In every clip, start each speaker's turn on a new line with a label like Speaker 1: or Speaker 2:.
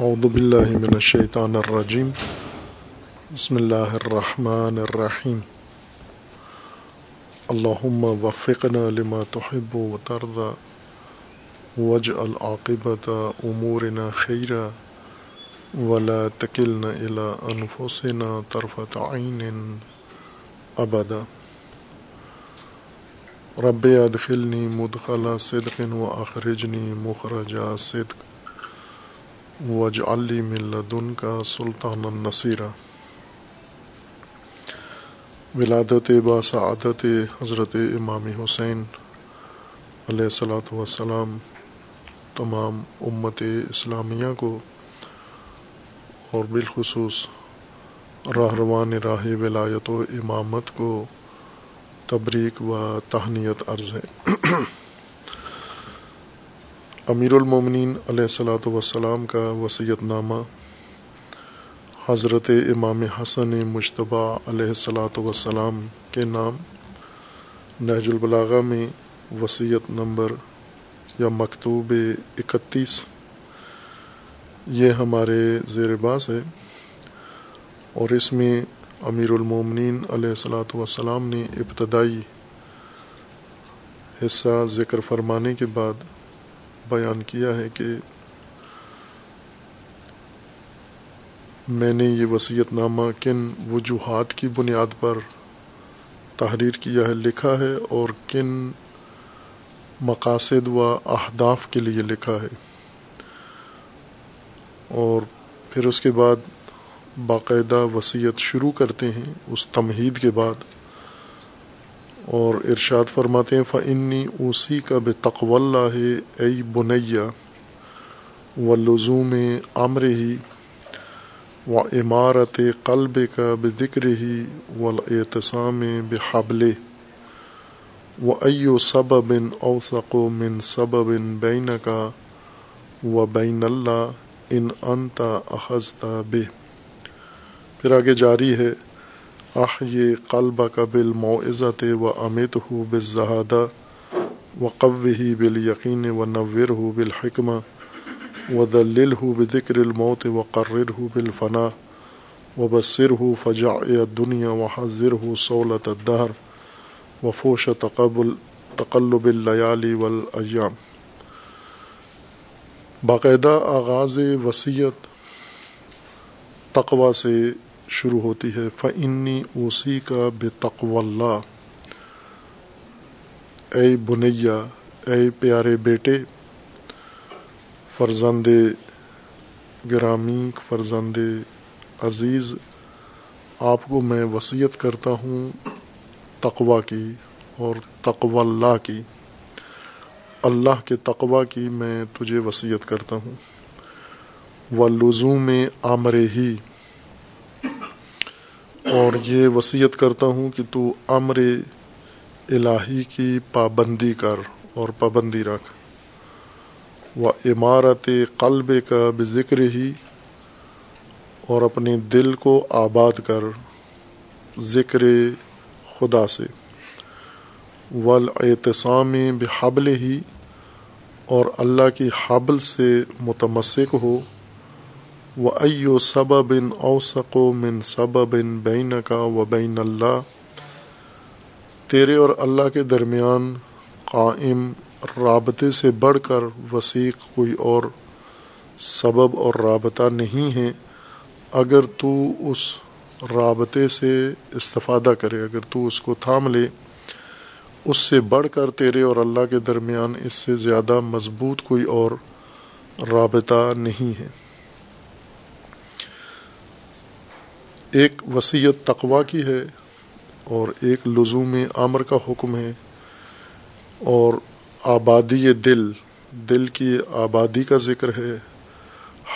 Speaker 1: اعوذ باللہ من الشیطان الرجیم بسم اللہ الرحمن الرحیم اللہم وفقنا لما تحب و ترضى واجعل عاقبت امورنا خیرا ولا تکلنا الى انفسنا طرفت عین ابدا رب ادخلنی مدخل صدق و اخرجنی مخرج صدق. وج علی ملدن کا سلطان النصیرہ ولادت با سعادت حضرت امام حسین علیہ السلاۃ وسلام تمام امت اسلامیہ کو اور بالخصوص رہروان راہ ولایت و امامت کو تبریک و تہنیت عرض ہے۔ امیر المومنین علیہ السلاۃ وسلام کا وصیت نامہ حضرت امام حسن مشتبہ علیہ السلاۃ وسلام کے نام نہج البلاغہ میں وصیت نمبر یا مکتوب اکتیس۔ یہ ہمارے زیر باس ہے اور اس میں امیر المومنین علیہ السلاۃ وسلام نے ابتدائی حصہ ذکر فرمانے کے بعد بیان کیا ہے کہ میں نے یہ وصیت نامہ کن وجوہات کی بنیاد پر تحریر کیا ہے لکھا ہے اور کن مقاصد و اہداف کے لیے لکھا ہے اور پھر اس کے بعد باقاعدہ وصیت شروع کرتے ہیں اس تمہید کے بعد اور ارشاد فرماتے ہیں فعنی اوسی کا بے تقو اللہ ائی بنیا و لزوم عمر ہی و عمارت قلب کا بے ذکر ہی و اعتصام بحبل و ایو سبب اوثق من سبب بین کا و بین اللہ ان انتا اخذتا بے پھر آگے جاری ہے احی قلب کا بل معزت و امت ہو بزہادہ و قو ہی بال یقین و نور ہو بالحکمہ و دل ہو بکر الموت و قرر ہو بالفنا و بصر ہو فجا دنیا و حضر ہو سولت الدہر و فوش تقبل تقلب اللیالی والیام باقاعدہ آغاز وصیت تقوا سے شروع ہوتی ہے فعنی اوسی کا بے تقو اللہ اے بنیا، اے پیارے بیٹے، فرزند گرامی، فرزند عزیز، آپ کو میں وصیت کرتا ہوں تقوا کی اور تقو اللہ کی۔ اللہ کے تقوا کی میں تجھے وصیت کرتا ہوں۔ و لزوم عامر ہی۔ اور یہ وصیت کرتا ہوں کہ تو امر الہی کی پابندی کر اور پابندی رکھ۔ و عمارت قلب کا بذکر ہی اور اپنے دل کو آباد کر ذکر خدا سے۔ والاعتصام بحبل ہی اور اللہ کی حبل سے متمسک ہو۔ و ایو سبب اوسق و من سبب بین کا و بین اللہ تیرے اور اللہ کے درمیان قائم رابطے سے بڑھ کر وسیق کوئی اور سبب اور رابطہ نہیں ہے اگر تو اس رابطے سے استفادہ کرے، اگر تو اس کو تھام لے، اس سے بڑھ کر تیرے اور اللہ کے درمیان اس سے زیادہ مضبوط کوئی اور رابطہ نہیں ہے۔ ایک وصیت تقوا کی ہے اور ایک لزوم عامر کا حکم ہے اور آبادی دل دل کی آبادی کا ذکر ہے،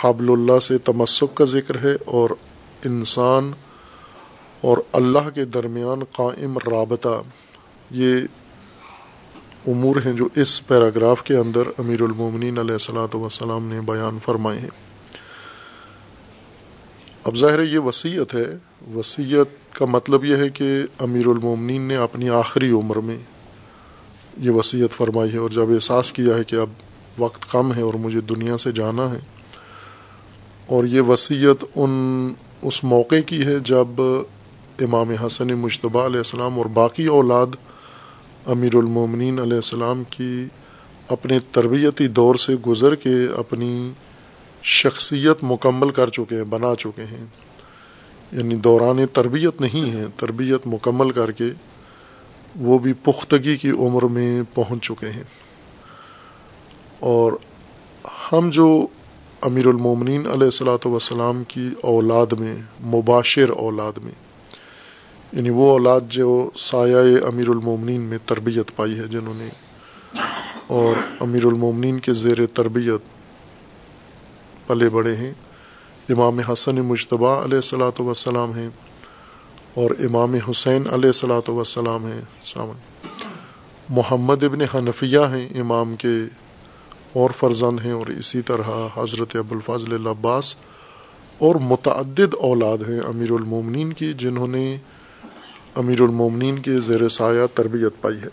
Speaker 1: حبل اللہ سے تمسک کا ذکر ہے اور انسان اور اللہ کے درمیان قائم رابطہ۔ یہ امور ہیں جو اس پیراگراف کے اندر امیر المومنین علیہ السلاۃ وسلام نے بیان فرمائے ہیں۔ اب ظاہر یہ وصیت ہے۔ وصیت کا مطلب یہ ہے کہ امیر المومنین نے اپنی آخری عمر میں یہ وصیت فرمائی ہے اور جب احساس کیا ہے کہ اب وقت کم ہے اور مجھے دنیا سے جانا ہے، اور یہ وصیت ان، اس موقع کی ہے جب امام حسن مشتبہ علیہ السلام اور باقی اولاد امیر المومنین علیہ السلام کی اپنے تربیتی دور سے گزر کے اپنی شخصیت مکمل کر چکے ہیں، بنا چکے ہیں۔ یعنی دوران تربیت نہیں ہے، تربیت مکمل کر کے وہ بھی پختگی کی عمر میں پہنچ چکے ہیں۔ اور ہم جو امیر المومنین علیہ السلاۃ وسلام کی اولاد میں، مباشر اولاد میں یعنی وہ اولاد جو سایہ امیر المومنین میں تربیت پائی ہے جنہوں نے، اور امیر المومنین کے زیر تربیت پلے بڑے ہیں۔ امام حسن مشتبہ علیہ السلاۃ وسلام ہیں اور امام حسین علیہ السلاۃ وسلام ہیں۔ سامن محمد ابن حنفیہ ہیں امام کے اور فرزند ہیں اور اسی طرح حضرت ابوالفاظل عباس اور متعدد اولاد ہیں امیر المومنین کی، جنہوں نے امیر المومنین کے زیر سایہ تربیت پائی ہے۔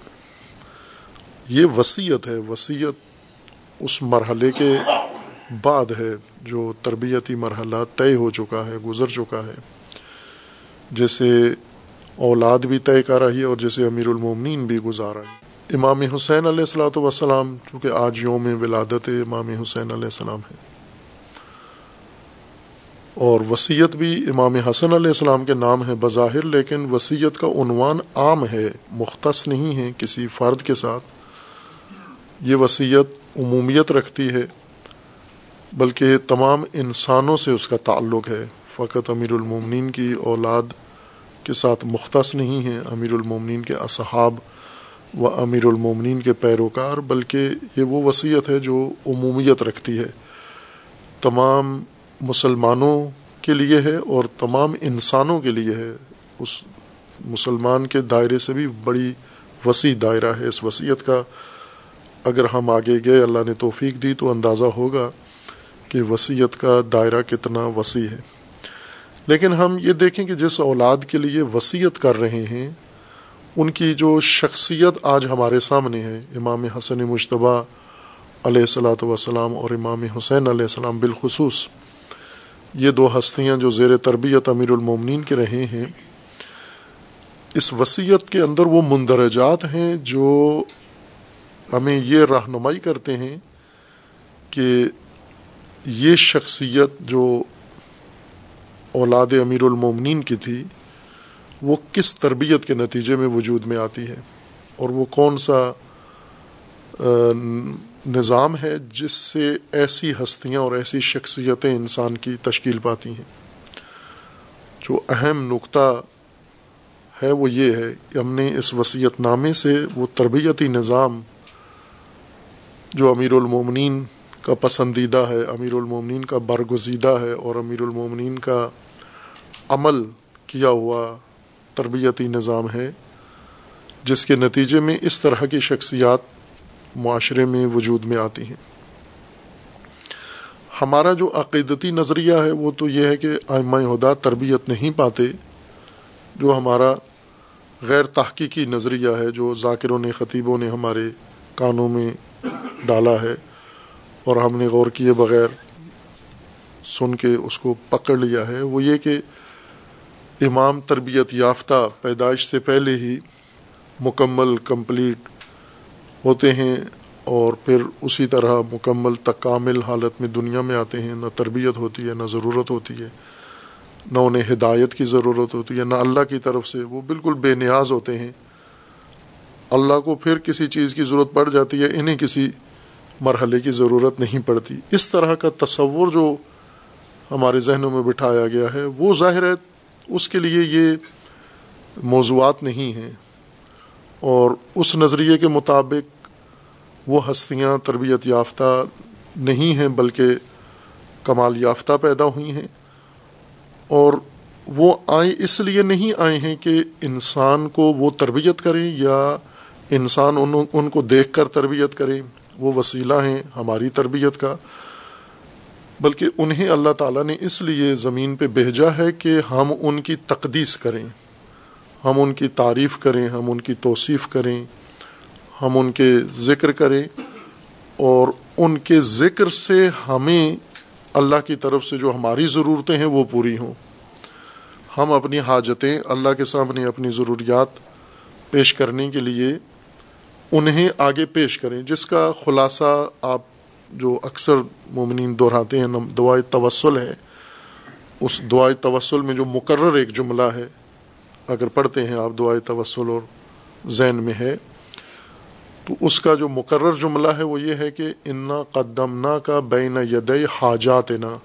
Speaker 1: یہ وصیت ہے، وصیت اس مرحلے کے بعد ہے جو تربیتی مرحلہ طے ہو چکا ہے، گزر چکا ہے۔ جیسے اولاد بھی طے کر رہی ہے اور جیسے امیر المومنین بھی گزارا ہے امام حسین علیہ السلاۃ وسلام چونکہ آج یوم ولادت امام حسین علیہ السلام ہے۔ اور وصیت بھی امام حسن علیہ السلام کے نام ہے بظاہر، لیکن وصیت کا عنوان عام ہے، مختص نہیں ہے کسی فرد کے ساتھ۔ یہ وصیت عمومیت رکھتی ہے۔ بلکہ تمام انسانوں سے اس کا تعلق ہے۔ فقط امیر المومنین کی اولاد کے ساتھ مختص نہیں ہے امیر المومنین کے اصحاب و امیر المومنین کے پیروکار، بلکہ یہ وہ وصیت ہے جو عمومیت رکھتی ہے۔ تمام مسلمانوں کے لیے ہے اور تمام انسانوں کے لیے ہے۔ اس مسلمان کے دائرے سے بھی بڑی وسیع دائرہ ہے۔ اس وصیت کا اگر ہم آگے گئے، اللہ نے توفیق دی تو اندازہ ہوگا کہ وصیت کا دائرہ کتنا وسیع ہے۔ لیکن ہم یہ دیکھیں کہ جس اولاد کے لیے وصیت کر رہے ہیں، ان کی جو شخصیت آج ہمارے سامنے ہے، امام حسن مشتبہ علیہ السلاۃ وسلام اور امام حسین علیہ السلام بالخصوص، یہ دو ہستیاں جو زیر تربیت امیر المومنین کے رہے ہیں، اس وصیت کے اندر وہ مندرجات ہیں جو ہمیں یہ رہنمائی کرتے ہیں کہ یہ شخصیت جو اولاد امیر المومنین کی تھی، وہ کس تربیت کے نتیجے میں وجود میں آتی ہے؟ اور وہ کون سا نظام ہے جس سے ایسی ہستیاں اور ایسی شخصیتیں انسان کی تشکیل پاتی ہیں؟ جو اہم نقطہ ہے وہ یہ ہے کہ ہم نے اس وصیت نامے سے وہ تربیتی نظام جو امیر المومنین کا پسندیدہ ہے امیر المومنین کا برگزیدہ ہے اور امیر المومنین کا عمل کیا ہوا تربیتی نظام ہے، جس کے نتیجے میں اس طرح کی شخصیات معاشرے میں وجود میں آتی ہیں۔ ہمارا جو عقیدتی نظریہ ہے، وہ تو یہ ہے کہ آئمہ ہدا تربیت نہیں پاتے، جو ہمارا غیر تحقیقی نظریہ ہے، جو ذاکروں نے، خطیبوں نے ہمارے کانوں میں ڈالا ہے۔ اور ہم نے غور کیے بغیر سن کے اس کو پکڑ لیا ہے۔ وہ یہ کہ امام تربیت یافتہ پیدائش سے پہلے ہی مکمل کمپلیٹ ہوتے ہیں اور پھر اسی طرح مکمل تکامل حالت میں دنیا میں آتے ہیں۔ نہ تربیت ہوتی ہے، نہ ضرورت ہوتی ہے، نہ انہیں ہدایت کی ضرورت ہوتی ہے، نہ اللہ کی طرف سے۔ وہ بالکل بے نیاز ہوتے ہیں۔ اللہ کو پھر کسی چیز کی ضرورت پڑ جاتی ہے، انہیں کسی مرحلے کی ضرورت نہیں پڑتی۔ اس طرح کا تصور جو ہمارے ذہنوں میں بٹھایا گیا ہے، وہ ظاہر ہے اس کے لیے یہ موضوعات نہیں ہیں۔ اور اس نظریے کے مطابق وہ ہستیاں، تربیت یافتہ نہیں ہیں، بلکہ کمال یافتہ پیدا ہوئی ہیں۔ اور وہ آئیں اس لیے نہیں آئے ہیں کہ انسان کو وہ تربیت کریں یا انسان ان ان کو دیکھ کر تربیت کریں وہ وسیلہ ہیں ہماری تربیت کا، بلکہ انہیں اللہ تعالیٰ نے اس لیے زمین پہ بھیجا ہے کہ ہم ان کی تقدیس کریں، ہم ان کی تعریف کریں، ہم ان کی توصیف کریں، ہم ان کے ذکر کریں، اور ان کے ذکر سے ہمیں اللہ کی طرف سے جو ہماری ضرورتیں ہیں وہ پوری ہوں۔ ہم اپنی حاجتیں اللہ کے سامنے اپنی ضروریات پیش کرنے کے لیے انہیں آگے پیش کریں۔ جس کا خلاصہ آپ جو اکثر مومنین دہراتے ہیں دعائے توسل ہے اس دعائے توسل میں جو مقرر ایک جملہ ہے، اگر پڑھتے ہیں آپ دعائے توسل اور ذہن میں ہے، تو اس کا جو مقرر جملہ ہے، وہ یہ ہے کہ انا قدمنا کا بین ید حاجات نا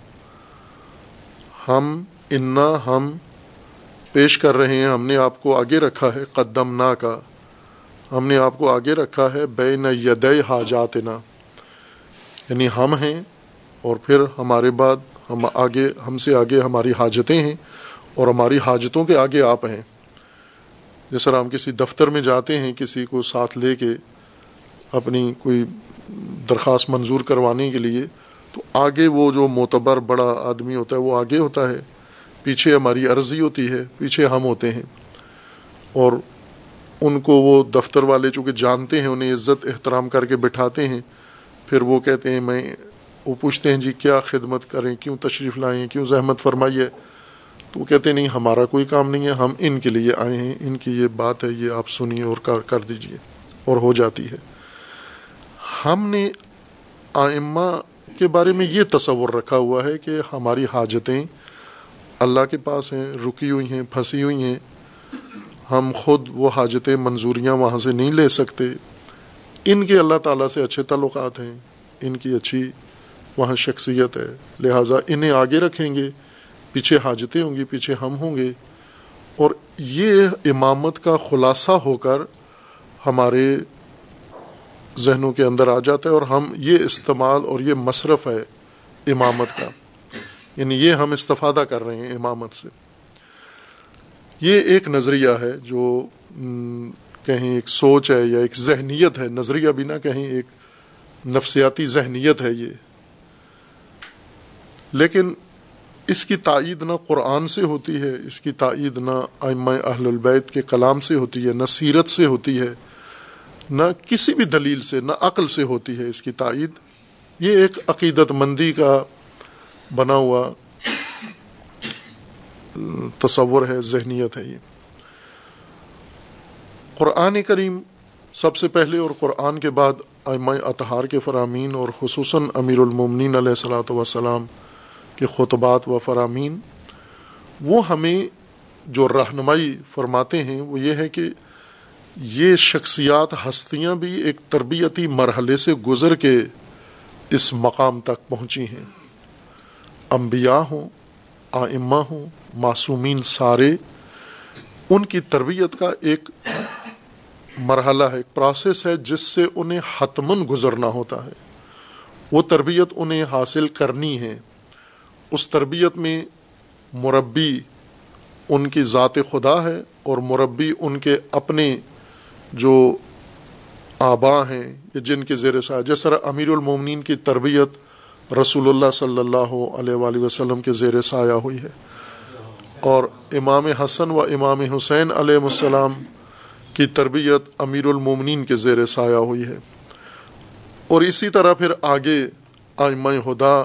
Speaker 1: ہم، انا ہم پیش کر رہے ہیں، ہم نے آپ کو آگے رکھا ہے قدمنا کا ہم نے آپ کو آگے رکھا ہے، بین ید حاجات یعنی ہم ہیں اور پھر ہمارے بعد ہم آگے، ہم سے آگے ہماری حاجتیں ہیں اور ہماری حاجتوں کے آگے آپ ہیں۔ جس طرح ہم کسی دفتر میں جاتے ہیں، کسی کو ساتھ لے کے اپنی کوئی درخواست منظور کروانے کے لیے، تو آگے وہ جو معتبر بڑا آدمی ہوتا ہے، وہ آگے ہوتا ہے۔ پیچھے ہماری عرضی ہوتی ہے، پیچھے ہم ہوتے ہیں۔ اور ان کو وہ دفتر والے چونکہ جانتے ہیں، انہیں عزت احترام کر کے بٹھاتے ہیں، پھر وہ کہتے ہیں، میں وہ پوچھتے ہیں جی کیا خدمت کریں؟ کیوں تشریف لائیں؟ کیوں زحمت فرمائیے؟ تو وہ کہتے ہیں، نہیں، ہمارا کوئی کام نہیں ہے، ہم ان کے لیے آئے ہیں، ان کی یہ بات ہے، یہ آپ سنیے اور کر دیجیے اور ہو جاتی ہے۔ ہم نے آئمہ کے بارے میں یہ تصور رکھا ہوا ہے کہ ہماری حاجتیں اللہ کے پاس ہیں، رکی ہوئی ہیں، پھنسی ہوئی ہیں ہم خود وہ حاجتیں منظوریاں وہاں سے نہیں لے سکتے۔ ان کے اللہ تعالیٰ سے اچھے تعلقات ہیں، ان کی اچھی وہاں شخصیت ہے۔ لہٰذا انہیں آگے رکھیں گے، پیچھے حاجتیں ہوں گی، پیچھے ہم ہوں گے۔ اور یہ امامت کا خلاصہ ہو کر ہمارے ذہنوں کے اندر آ جاتا ہے اور ہم یہ استعمال اور یہ مصرف ہے امامت کا۔ یعنی یہ ہم استفادہ کر رہے ہیں امامت سے۔ یہ ایک نظریہ ہے جو کہیں ایک سوچ ہے یا ایک ذہنیت ہے، نظریہ بھی نہ کہیں ایک نفسیاتی ذہنیت ہے یہ۔ لیکن اس کی تائید نہ قرآن سے ہوتی ہے، اس کی تائید نہ ائمہ اہل البیت کے کلام سے ہوتی ہے، نہ سیرت سے ہوتی ہے، نہ کسی بھی دلیل سے، نہ عقل سے ہوتی ہے اس کی تائید۔ یہ ایک عقیدت مندی کا بنا ہوا تصور ہے، ذہنیت ہے یہ۔ قرآن کریم سب سے پہلے اور قرآن کے بعد ائمہ اطہار کے فرامین اور خصوصاً امیر المومنین علیہ السلاۃ وسلام کے خطبات و فرامین، وہ ہمیں جو رہنمائی فرماتے ہیں، وہ یہ ہے کہ یہ شخصیات ہستیاں بھی ایک تربیتی مرحلے سے گزر کے اس مقام تک پہنچی ہیں۔ انبیاء ہوں آئمہ ہوں معصومین سارے، ان کی تربیت کا ایک مرحلہ ہے، ایک پروسیس ہے جس سے انہیں حتمن گزرنا ہوتا ہے۔ وہ تربیت انہیں حاصل کرنی ہے۔ اس تربیت میں مربی ان کی ذات خدا ہے اور مربی ان کے اپنے جو آبا ہیں یا جن کے زیر سایہ، جس طرح امیر المومنین کی تربیت رسول اللہ صلی اللہ علیہ وآلہ وسلم کے زیر سایہ ہوئی ہے۔ اور امام حسن و امام حسین علیہ السلام کی تربیت امیر المومنین کے زیر سایہ ہوئی ہے۔ اور اسی طرح پھر آگے آئمہ ہدا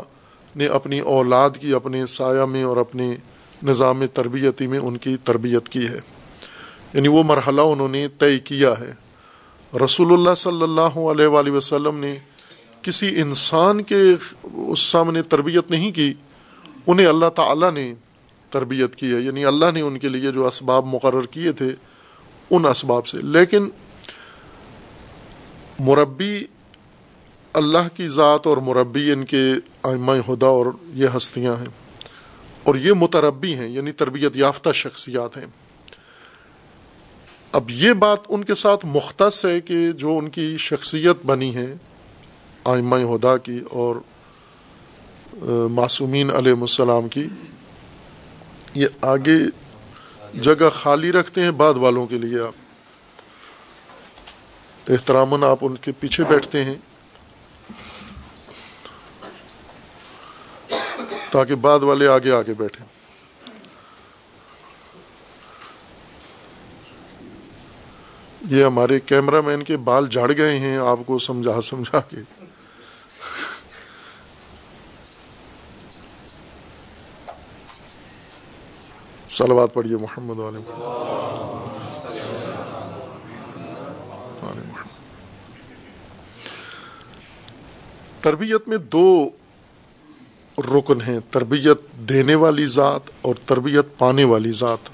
Speaker 1: نے اپنی اولاد کی اپنے سایہ میں اور اپنے نظام تربیتی میں ان کی تربیت کی ہے۔ یعنی وہ مرحلہ انہوں نے طے کیا ہے۔ رسول اللہ صلی اللہ علیہ وآلہ وسلم نے کسی انسان کے اس سامنے تربیت نہیں کی، انہیں اللہ تعالیٰ نے تربیت کی ہے یعنی اللہ نے ان کے لیے جو اسباب مقرر کیے تھے ان اسباب سے۔ لیکن مربی اللہ کی ذات اور مربی ان کے آئمہ ہدا اور یہ ہستیاں ہیں اور یہ متربی ہیں یعنی تربیت یافتہ شخصیات ہیں۔ اب یہ بات ان کے ساتھ مختص ہے کہ جو ان کی شخصیت بنی ہے آئمہ ہدا کی اور معصومین علیہ السلام کی یہ آگے جگہ خالی رکھتے ہیں بعد والوں کے لیے آپ۔ احترام آپ ان کے پیچھے بیٹھتے ہیں۔ تاکہ بعد والے آگے آگے بیٹھیں۔ یہ ہمارے کیمرہ مین کے بال جھڑ گئے ہیں، آپ کو سمجھا سمجھا کے۔ صلوات پڑھیے محمد علیہ تربیت میں دو رکن ہیں، تربیت دینے والی ذات اور تربیت پانے والی ذات.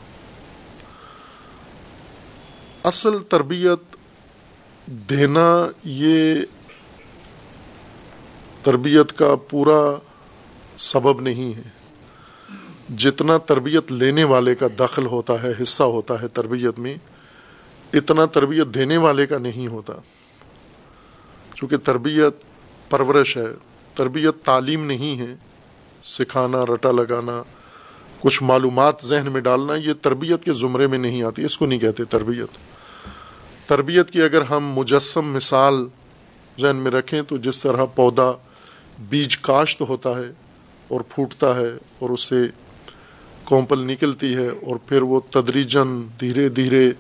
Speaker 1: اصل تربیت دینا یہ تربیت کا پورا سبب نہیں ہے۔ جتنا تربیت لینے والے کا دخل ہوتا ہے، حصہ ہوتا ہے تربیت میں، اتنا تربیت دینے والے کا نہیں ہوتا۔ چونکہ تربیت پرورش ہے، تربیت تعلیم نہیں ہے۔ سکھانا، رٹا لگانا، کچھ معلومات ذہن میں ڈالنا، یہ تربیت کے زمرے میں نہیں آتی۔ اس کو نہیں کہتے تربیت۔ تربیت کی اگر ہم مجسم مثال ذہن میں رکھیں تو جس طرح پودا بیج کاشت ہوتا ہے اور پھوٹتا ہے اور اس سے کومپل نکلتی ہے اور پھر وہ تدریجن دھیرے دھیرے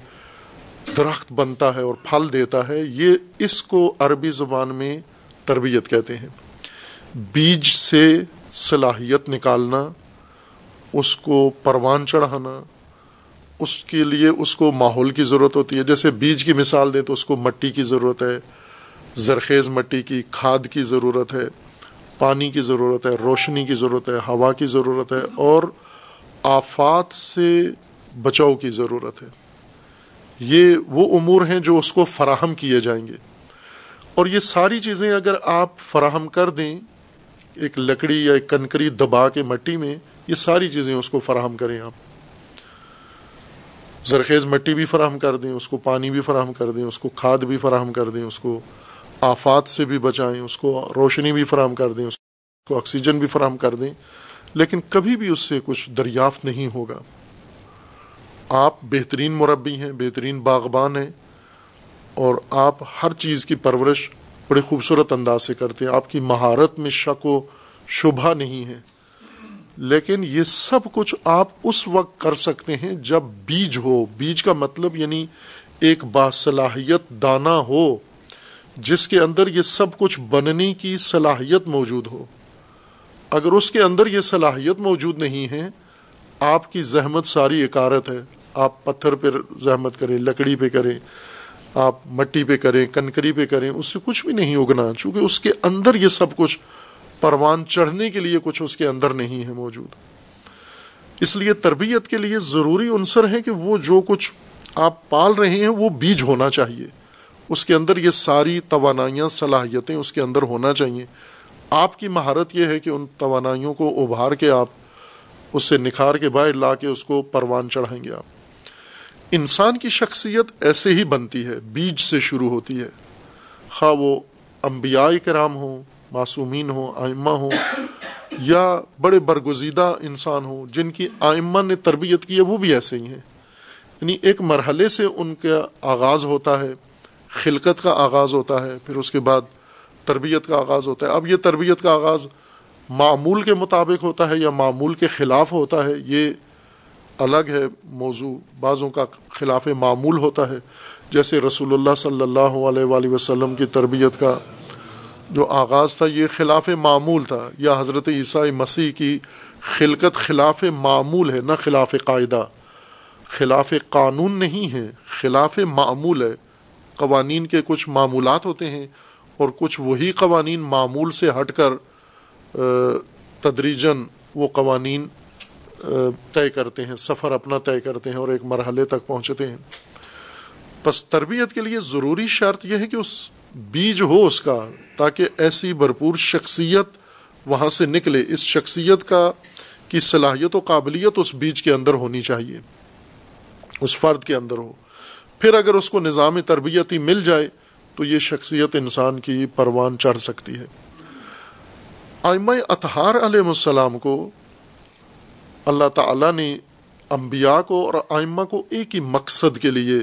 Speaker 1: درخت بنتا ہے اور پھل دیتا ہے، یہ اس کو عربی زبان میں تربیت کہتے ہیں۔ بیج سے صلاحیت نکالنا، اس کو پروان چڑھانا، اس کے لیے اس کو ماحول کی ضرورت ہوتی ہے۔ جیسے بیج کی مثال دیں تو اس کو مٹی کی ضرورت ہے، زرخیز مٹی کی، کھاد کی ضرورت ہے، پانی کی ضرورت ہے، روشنی کی ضرورت ہے، ہوا کی ضرورت ہے اور آفات سے بچاؤ کی ضرورت ہے۔ یہ وہ امور ہیں جو اس کو فراہم کیے جائیں گے۔ اور یہ ساری چیزیں اگر آپ فراہم کر دیں، ایک لکڑی یا ایک کنکری دبا کے مٹی میں، یہ ساری چیزیں اس کو فراہم کریں آپ۔ زرخیز مٹی بھی فراہم کر دیں، اس کو پانی بھی فراہم کر دیں، اس کو کھاد بھی فراہم کر دیں، اس کو آفات سے بھی بچائیں، اس کو روشنی بھی فراہم کر دیں، اس کو آکسیجن بھی فراہم کر دیں۔ لیکن کبھی بھی اس سے کچھ دریافت نہیں ہوگا۔ آپ بہترین مربی ہیں، بہترین باغبان ہیں اور آپ ہر چیز کی پرورش بڑے خوبصورت انداز سے کرتے ہیں۔ آپ کی مہارت میں شک و شبہ نہیں ہے۔ لیکن یہ سب کچھ آپ اس وقت کر سکتے ہیں جب بیج ہو۔ بیج کا مطلب یعنی ایک باصلاحیت دانا ہو، جس کے اندر یہ سب کچھ بننے کی صلاحیت موجود ہو۔ اگر اس کے اندر یہ صلاحیت موجود نہیں ہے، آپ کی زحمت ساری اکارت ہے۔ آپ پتھر پہ زحمت کریں، لکڑی پہ کریں، آپ مٹی پہ کریں، کنکری پہ کریں، اس سے کچھ بھی نہیں اگنا۔ چونکہ اس کے اندر یہ سب کچھ پروان چڑھنے کے لیے کچھ اس کے اندر نہیں ہے موجود۔ اس لیے تربیت کے لیے ضروری عنصر ہے کہ وہ جو کچھ آپ پال رہے ہیں، وہ بیج ہونا چاہیے۔ اس کے اندر یہ ساری توانائیاں، صلاحیتیں اس کے اندر ہونا چاہیے۔ آپ کی مہارت یہ ہے کہ ان توانائیوں کو ابھار کے آپ اس سے نکھار کے باہر لا کے اس کو پروان چڑھائیں گے آپ۔ انسان کی شخصیت ایسے ہی بنتی ہے، بیج سے شروع ہوتی ہے۔ خواہ وہ انبیاء کرام ہوں، معصومین ہوں آئمہ ہوں یا بڑے برگزیدہ انسان ہوں، جن کی آئمہ نے تربیت کی ہے، وہ بھی ایسے ہی ہیں۔ یعنی ایک مرحلے سے ان کا آغاز ہوتا ہے، خلقت کا آغاز ہوتا ہے، پھر اس کے بعد تربیت کا آغاز ہوتا ہے۔ اب یہ تربیت کا آغاز معمول کے مطابق ہوتا ہے یا معمول کے خلاف ہوتا ہے، یہ الگ ہے۔ موضوع بعضوں کا خلاف معمول ہوتا ہے۔ جیسے رسول اللہ صلی اللہ علیہ وآلہ وسلم کی تربیت کا جو آغاز تھا، یہ خلاف معمول تھا۔ یا حضرت عیسیٰ مسیح کی خلقت خلاف معمول ہے، نہ خلاف قاعدہ۔ خلاف قانون نہیں ہے، خلاف معمول ہے۔ قوانین کے کچھ معمولات ہوتے ہیں۔ اور کچھ وہی قوانین معمول سے ہٹ کر تدریجن وہ قوانین طے کرتے ہیں، سفر اپنا طے کرتے ہیں اور ایک مرحلے تک پہنچتے ہیں۔ بس تربیت کے لیے ضروری شرط یہ ہے کہ اس بیج ہو اس کا، تاکہ ایسی بھرپور شخصیت وہاں سے نکلے۔ اس شخصیت کا، کی صلاحیت و قابلیت اس بیج کے اندر ہونی چاہیے، اس فرد کے اندر ہو۔ پھر اگر اس کو نظام تربیتی مل جائے تو یہ شخصیت انسان کی پروان چڑھ سکتی ہے۔ آئمہ اطہار علیہ السلام کو اللہ تعالیٰ نے انبیاء کو اور آئمہ کو ایک ہی مقصد کے لیے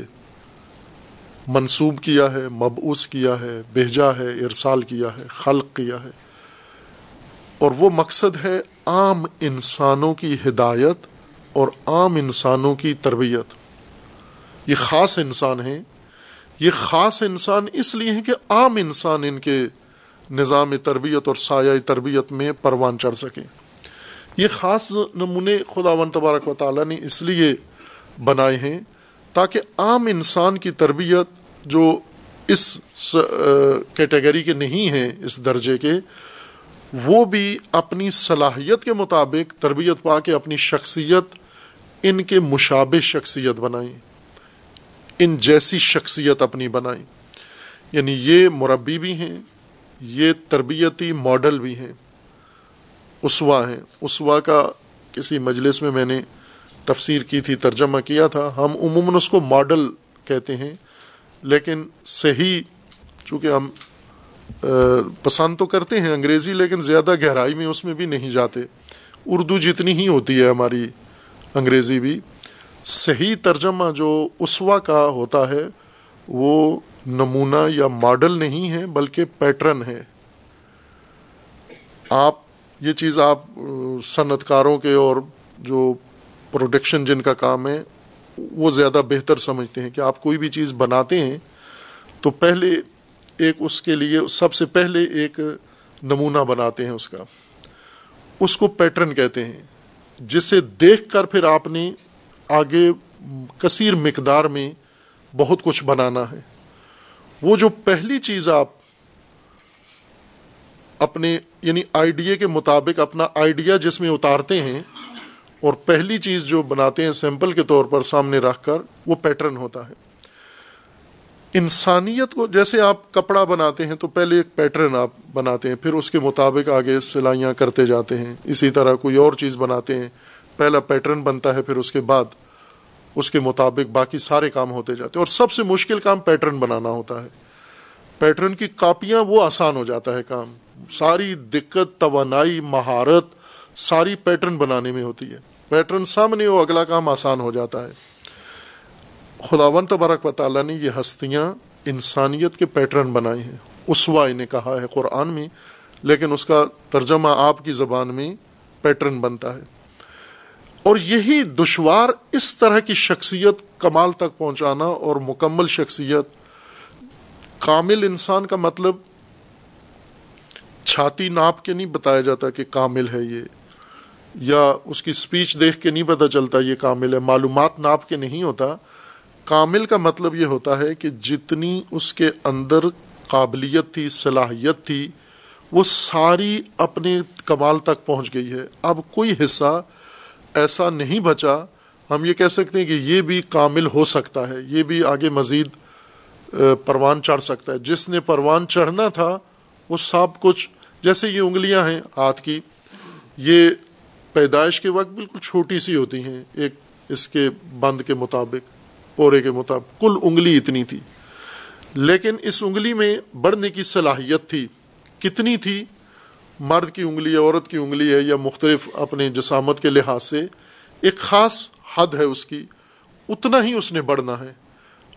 Speaker 1: منسوب کیا ہے، مبعوث کیا ہے، بھیجا ہے، ارسال کیا ہے، خلق کیا ہے۔ اور وہ مقصد ہے عام انسانوں کی ہدایت اور عام انسانوں کی تربیت۔ یہ خاص انسان ہیں۔ یہ خاص انسان اس لیے ہیں کہ عام انسان ان کے نظام تربیت اور سایہ تربیت میں پروان چڑھ سکیں یہ خاص نمونے خدا ون تبارک و تعالیٰ نے اس لیے بنائے ہیں تاکہ عام انسان کی تربیت جو اس کیٹیگری کے نہیں ہیں، اس درجے کے، وہ بھی اپنی صلاحیت کے مطابق تربیت پا کے اپنی شخصیت ان کے مشابہ شخصیت بنائیں۔ ان جیسی شخصیت اپنی بنائیں یعنی یہ مربی بھی ہیں، یہ تربیتی ماڈل بھی ہیں۔ اسوا ہیں۔ اسوا کا کسی مجلس میں میں نے تفسیر کی تھی، ترجمہ کیا تھا۔ ہم عموماً اس کو ماڈل کہتے ہیں، لیکن صحیح، چونکہ ہم پسند تو کرتے ہیں انگریزی، لیکن زیادہ گہرائی میں اس میں بھی نہیں جاتے۔ اردو جتنی ہی ہوتی ہے ہماری انگریزی بھی صحیح ترجمہ جو اسوا کا ہوتا ہے، وہ نمونہ یا ماڈل نہیں ہے، بلکہ پیٹرن ہے۔ آپ، یہ چیز آپ صنعت کاروں کے اور جو پروڈکشن جن کا کام ہے، وہ زیادہ بہتر سمجھتے ہیں کہ آپ کوئی بھی چیز بناتے ہیں، تو پہلے ایک اس کے لیے، سب سے پہلے ایک نمونہ بناتے ہیں اس کا۔ اس کو پیٹرن کہتے ہیں، جسے دیکھ کر پھر آپ نے آگے کثیر مقدار میں بہت کچھ بنانا ہے۔ وہ جو پہلی چیز آپ اپنے یعنی آئیڈیا کے مطابق اپنا آئیڈیا جس میں اتارتے ہیں اور پہلی چیز جو بناتے ہیں سیمپل کے طور پر سامنے رکھ کر، وہ پیٹرن ہوتا ہے۔ انسانیت کو جیسے آپ کپڑا بناتے ہیں تو پہلے ایک پیٹرن آپ بناتے ہیں، پھر اس کے مطابق آگے سلائیاں کرتے جاتے ہیں، اسی طرح کوئی اور چیز بناتے ہیں۔ پہلا پیٹرن بنتا ہے، پھر اس کے بعد اس کے مطابق باقی سارے کام ہوتے جاتے ہیں۔ اور سب سے مشکل کام پیٹرن بنانا ہوتا ہے۔ پیٹرن کی کاپیاں وہ آسان ہو جاتا ہے کام۔ ساری دقت، توانائی، مہارت ساری پیٹرن بنانے میں ہوتی ہے۔ پیٹرن سامنے ہو اگلا کام آسان ہو جاتا ہے۔ خداون تبارک و تعالیٰ نے یہ ہستیاں انسانیت کے پیٹرن بنائے ہیں۔ اسوا نے کہا ہے قرآن میں، لیکن اس کا ترجمہ آپ کی زبان میں پیٹرن بنتا ہے۔ اور یہی دشوار اس طرح کی شخصیت کمال تک پہنچانا اور مکمل شخصیت کامل انسان کا مطلب چھاتی ناپ کے نہیں بتایا جاتا کہ کامل ہے یہ، یا اس کی اسپیچ دیکھ کے نہیں پتہ چلتا یہ کامل ہے، معلومات ناپ کے نہیں ہوتا۔ کامل کا مطلب یہ ہوتا ہے کہ جتنی اس کے اندر قابلیت تھی، صلاحیت تھی، وہ ساری اپنے کمال تک پہنچ گئی ہے۔ اب کوئی حصہ ایسا نہیں بچا، ہم یہ کہہ سکتے ہیں کہ یہ بھی کامل ہو سکتا ہے، یہ بھی آگے مزید پروان چڑھ سکتا ہے۔ جس نے پروان چڑھنا تھا، وہ سب کچھ، جیسے یہ انگلیاں ہیں ہاتھ کی، یہ پیدائش کے وقت بالکل چھوٹی سی ہوتی ہیں، ایک اس کے بند کے مطابق، پورے کے مطابق، کل انگلی اتنی تھی۔ لیکن اس انگلی میں بڑھنے کی صلاحیت تھی، کتنی تھی؟ مرد کی انگلی ہے عورت کی انگلی ہے یا مختلف اپنے جسامت کے لحاظ سے، ایک خاص حد ہے اس کی، اتنا ہی اس نے بڑھنا ہے۔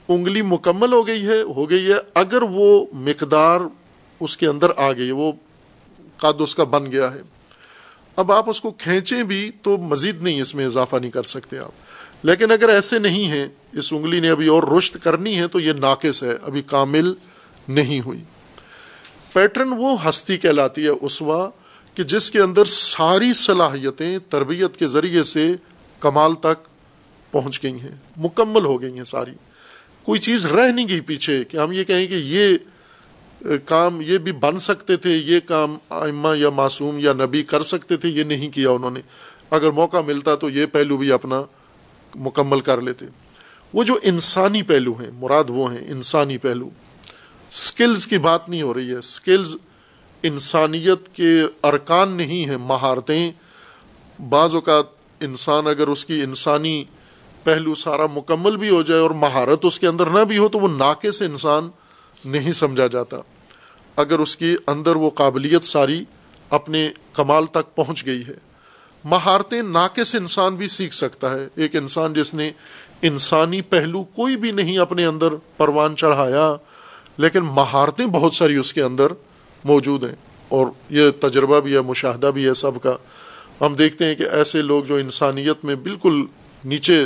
Speaker 1: انگلی مکمل ہو گئی ہے، ہو گئی ہے، اگر وہ مقدار اس کے اندر آ گئی، وہ قد اس کا بن گیا ہے۔ اب آپ اس کو کھینچیں بھی تو مزید نہیں اس میں اضافہ نہیں کر سکتے آپ۔ لیکن اگر ایسے نہیں ہیں، اس انگلی نے ابھی اور رشت کرنی ہے تو یہ ناقص ہے، ابھی کامل نہیں ہوئی۔ پیٹرن وہ ہستی کہلاتی ہے اسوا کہ جس کے اندر ساری صلاحیتیں تربیت کے ذریعے سے کمال تک پہنچ گئی ہیں، مکمل ہو گئی ہیں ساری۔ کوئی چیز رہ نہیں گئی پیچھے کہ ہم یہ کہیں کہ یہ کام یہ بھی بن سکتے تھے، یہ کام ائمہ یا معصوم یا نبی کر سکتے تھے، یہ نہیں کیا انہوں نے۔ اگر موقع ملتا تو یہ پہلو بھی اپنا مکمل کر لیتے۔ وہ جو انسانی پہلو ہیں، مراد وہ ہیں انسانی پہلو۔ سکلز کی بات نہیں ہو رہی ہے۔ سکلز انسانیت کے ارکان نہیں ہیں، مہارتیں۔ بعض اوقات انسان اگر اس کی انسانی پہلو سارا مکمل بھی ہو جائے اور مہارت اس کے اندر نہ بھی ہو، تو وہ ناقص انسان نہیں سمجھا جاتا۔ اگر اس کی اندر وہ قابلیت ساری اپنے کمال تک پہنچ گئی ہے۔ مہارتیں ناقص انسان بھی سیکھ سکتا ہے۔ ایک انسان جس نے انسانی پہلو کوئی بھی نہیں اپنے اندر پروان چڑھایا لیکن مہارتیں بہت ساری اس کے اندر موجود ہیں اور یہ تجربہ بھی ہے، مشاہدہ بھی ہے سب کا۔ ہم دیکھتے ہیں کہ ایسے لوگ جو انسانیت میں بالکل نیچے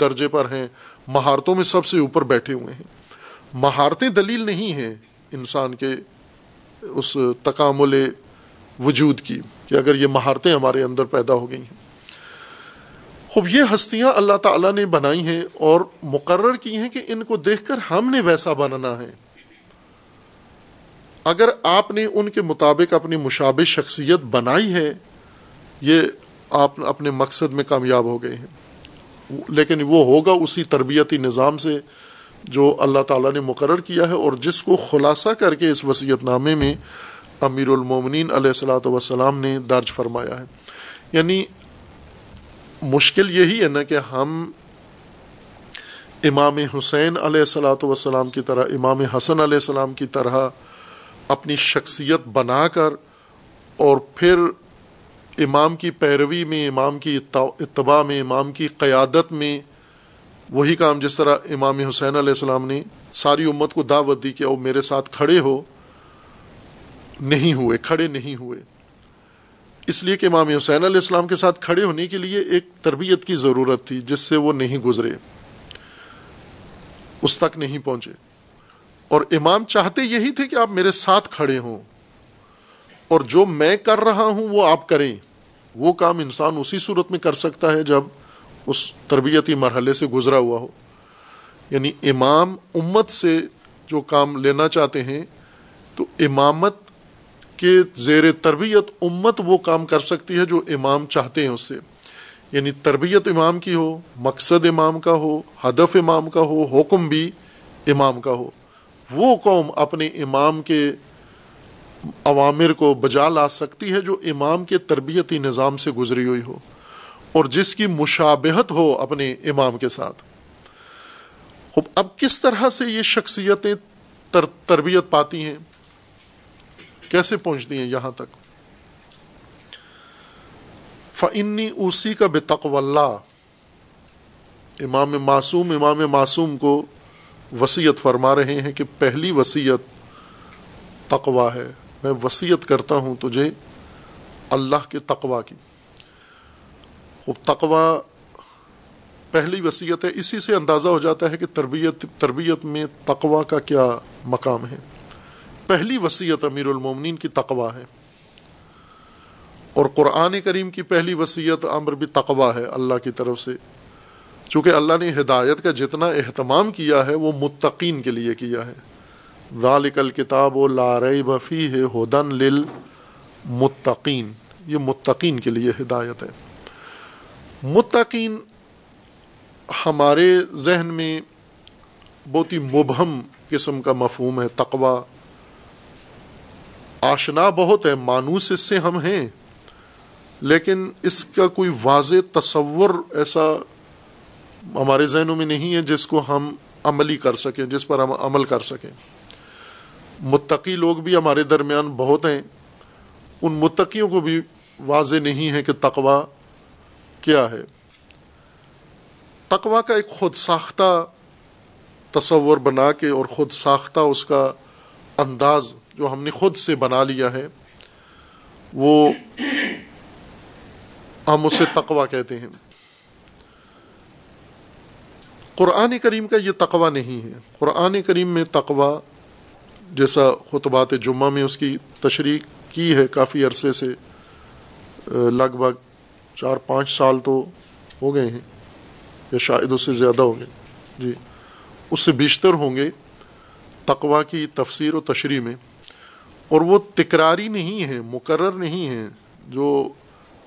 Speaker 1: درجے پر ہیں، مہارتوں میں سب سے اوپر بیٹھے ہوئے ہیں۔ مہارتیں دلیل نہیں ہیں انسان کے اس تکامل وجود کی کہ اگر یہ مہارتیں ہمارے اندر پیدا ہو گئی ہیں۔ خوب، یہ ہستیاں اللہ تعالیٰ نے بنائی ہیں اور مقرر کی ہیں کہ ان کو دیکھ کر ہم نے ویسا بننا ہے۔ اگر آپ نے ان کے مطابق اپنی مشابہ شخصیت بنائی ہے، یہ آپ اپنے مقصد میں کامیاب ہو گئے ہیں۔ لیکن وہ ہوگا اسی تربیتی نظام سے جو اللہ تعالیٰ نے مقرر کیا ہے اور جس کو خلاصہ کر کے اس وصیت نامے میں امیر المومنین علیہ السلاۃ وسلام نے درج فرمایا ہے۔ یعنی مشکل یہی ہے نا کہ ہم امام حسین علیہ السلاۃ وسلام کی طرح، امام حسن علیہ السلام کی طرح اپنی شخصیت بنا کر اور پھر امام کی پیروی میں، امام کی اتباع میں، امام کی قیادت میں وہی کام جس طرح امام حسین علیہ السلام نے ساری امت کو دعوت دی کہ وہ میرے ساتھ کھڑے ہو۔ نہیں ہوئے، کھڑے نہیں ہوئے۔ اس لیے کہ امام حسین علیہ السلام کے ساتھ کھڑے ہونے کے لیے ایک تربیت کی ضرورت تھی جس سے وہ نہیں گزرے۔ اس تک نہیں پہنچے۔ اور امام چاہتے یہی تھے کہ آپ میرے ساتھ کھڑے ہوں اور جو میں کر رہا ہوں وہ آپ کریں وہ کام انسان اسی صورت میں کر سکتا ہے جب اس تربیتی مرحلے سے گزرا ہوا ہو۔ یعنی امام امت سے جو کام لینا چاہتے ہیں تو امامت کے زیر تربیت امت وہ کام کر سکتی ہے جو امام چاہتے ہیں اس سے۔ یعنی تربیت امام کی ہو، مقصد امام کا ہو، ہدف امام کا ہو، حکم بھی امام کا ہو۔ وہ قوم اپنے امام کے عوامر کو بجا لا سکتی ہے جو امام کے تربیتی نظام سے گزری ہوئی ہو اور جس کی مشابہت ہو اپنے امام کے ساتھ۔ اب کس طرح سے یہ شخصیتیں تر، تربیت پاتی ہیں؟ کیسے پہنچتی ہیں یہاں تک؟ فنی اسی کا بے اللہ امام معصوم امام معصوم کو وسیعت فرما رہے ہیں کہ پہلی وسیعت تقوا ہے۔ میں وسیعت کرتا ہوں تجھے اللہ کے تقوا کی۔ تقوا پہلی وسیعت ہے۔ اسی سے اندازہ ہو جاتا ہے کہ تربیت تربیت میں تقوا کا کیا مقام ہے۔ پہلی وسیعت امیر المومنین کی تقوا ہے۔ اور قرآن کریم کی پہلی وسیعت امر بھی تقوا ہے، اللہ کی طرف سے۔ چونکہ اللہ نے ہدایت کا جتنا اہتمام کیا ہے وہ متقین کے لیے کیا ہے۔ ذالک الکتاب و لارئی بفی ہے ہدن لل متقین یہ متقین کے لیے ہدایت ہے۔ متقین ہمارے ذہن میں بہت ہی مبہم قسم کا مفہوم ہے۔ تقوا آشنا بہت ہے۔ مانوس اس سے ہم ہیں۔ لیکن اس کا کوئی واضح تصور ایسا ہمارے ذہنوں میں نہیں ہے جس کو ہم عملی کر سکیں، جس پر ہم عمل کر سکیں۔ متقی لوگ بھی ہمارے درمیان بہت ہیں۔ ان متقیوں کو بھی واضح نہیں ہے کہ تقوا کیا ہے۔ تقوا کا ایک خود ساختہ تصور بنا کے اور خود ساختہ اس کا انداز جو ہم نے خود سے بنا لیا ہے، وہ ہم اسے تقوا کہتے ہیں۔ قرآن کریم کا یہ تقوا نہیں ہے۔ قرآن کریم میں تقوا جیسا خطبات جمعہ میں اس کی تشریح کی ہے، کافی عرصے سے، لگ بھگ چار پانچ سال تو ہو گئے ہیں، یا شاید اس سے زیادہ ہو گئے۔ جی اس سے بیشتر ہوں گے تقوا کی تفسیر و تشریح میں۔ اور وہ تکراری نہیں ہے، مقرر نہیں ہے۔ جو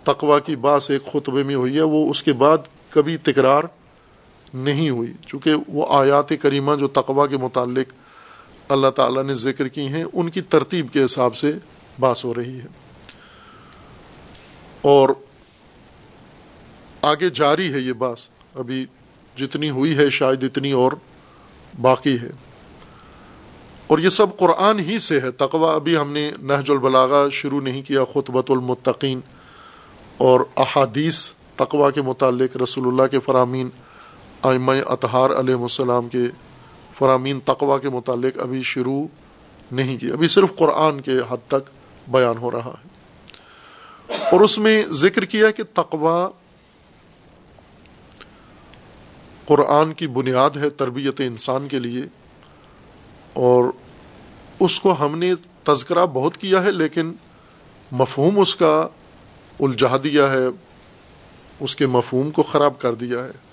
Speaker 1: تقوا کی باس ایک خطبے میں ہوئی ہے، وہ اس کے بعد کبھی تکرار نہیں ہوئی۔ چونکہ وہ آیات کریمہ جو تقوا کے متعلق اللہ تعالیٰ نے ذکر کی ہیں، ان کی ترتیب کے حساب سے باس ہو رہی ہے۔ اور آگے جاری ہے یہ باس ابھی جتنی ہوئی ہے، شاید اتنی اور باقی ہے۔ اور یہ سب قرآن ہی سے ہے۔ تقوا ابھی ہم نے نہج البلاغا شروع نہیں کیا، خطبۃ المتقین اور احادیث تقوا کے متعلق رسول اللہ کے فرامین آئمہ اطہار علیہ السلام کے فرامین تقوا کے متعلق ابھی شروع نہیں کی۔ ابھی صرف قرآن کے حد تک بیان ہو رہا ہے۔ اور اس میں ذکر کیا کہ تقوا قرآن کی بنیاد ہے تربیت انسان کے لیے۔ اور اس کو ہم نے تذکرہ بہت کیا ہے، لیکن مفہوم اس کا الجھا دیا ہے، اس کے مفہوم کو خراب کر دیا ہے۔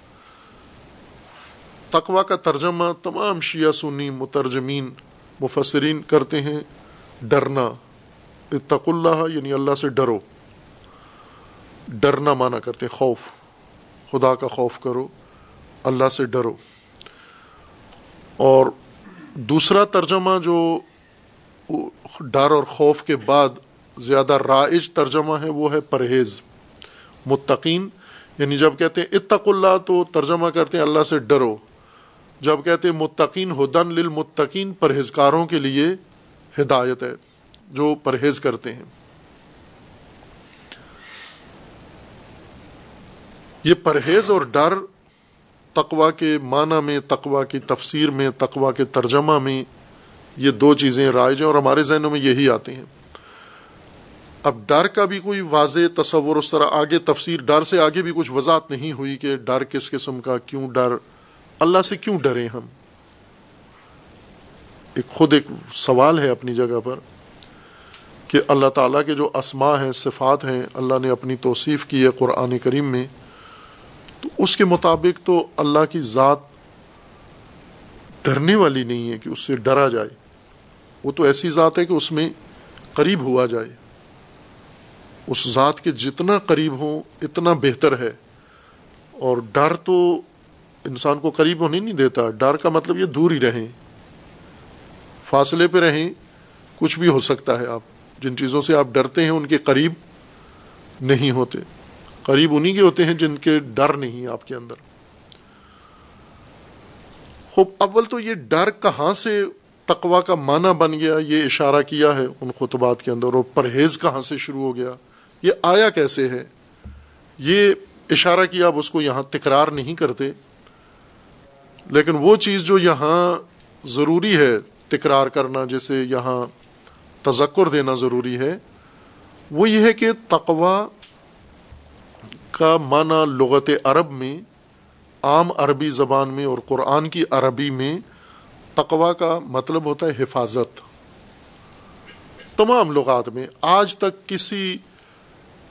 Speaker 1: تقوا کا ترجمہ تمام شیعہ سنی مترجمین مفسرین کرتے ہیں، ڈرنا اتق اللہ یعنی اللہ سے ڈرو۔ ڈرنا مانا کرتے خوف، خدا کا خوف کرو، اللہ سے ڈرو۔ اور دوسرا ترجمہ جو ڈر اور خوف کے بعد زیادہ رائج ترجمہ ہے، وہ ہے پرہیز، متقین۔ یعنی جب کہتے ہیں اتق اللہ تو ترجمہ کرتے ہیں اللہ سے ڈرو۔ جب کہتے متقین ہدن للمتقین، پرہیزکاروں کے لیے ہدایت ہے، جو پرہیز کرتے ہیں۔ یہ پرہیز اور ڈر تقوا کے معنی میں تقوا کی تفسیر میں تقوا کے ترجمہ میں یہ دو چیزیں رائج ہیں اور ہمارے ذہنوں میں یہی آتی ہیں۔ اب ڈر کا بھی کوئی واضح تصور، اس طرح آگے تفسیر، ڈر سے آگے بھی کچھ وضاحت نہیں ہوئی کہ ڈر کس قسم کا، کیوں ڈر؟ اللہ سے کیوں ڈرے ہم؟ ایک خود ایک سوال ہے اپنی جگہ پر کہ اللہ تعالیٰ کے جو اسما ہیں، صفات ہیں، اللہ نے اپنی توصیف کی ہے قرآن کریم میں، تو اس کے مطابق تو اللہ کی ذات ڈرنے والی نہیں ہے کہ اس سے ڈرا جائے۔ وہ تو ایسی ذات ہے کہ اس میں قریب ہوا جائے۔ اس ذات کے جتنا قریب ہوں، اتنا بہتر ہے۔ اور ڈر تو انسان کو قریب ہونے نہیں دیتا۔ ڈر کا مطلب یہ دور ہی رہیں۔ فاصلے پہ رہیں۔ کچھ بھی ہو سکتا ہے۔ آپ جن چیزوں سے آپ ڈرتے ہیں، ان کے قریب نہیں ہوتے۔ قریب انہیں کے ہوتے ہیں جن کے ڈر نہیں آپ کے اندر۔ خوب، اول تو یہ ڈر کہاں سے تقوا کا معنی بن گیا؟ یہ اشارہ کیا ہے ان خطبات کے اندر۔ اور پرہیز کہاں سے شروع ہو گیا؟ یہ آیا کیسے ہے؟ یہ اشارہ کیا اب اس کو یہاں تکرار نہیں کرتے؟ لیکن وہ چیز جو یہاں ضروری ہے تکرار کرنا، جیسے یہاں تذکر دینا ضروری ہے، وہ یہ ہے کہ تقوا کا معنی لغت عرب میں، عام عربی زبان میں اور قرآن کی عربی میں تقوا کا مطلب ہوتا ہے حفاظت۔ تمام لغات میں، آج تک کسی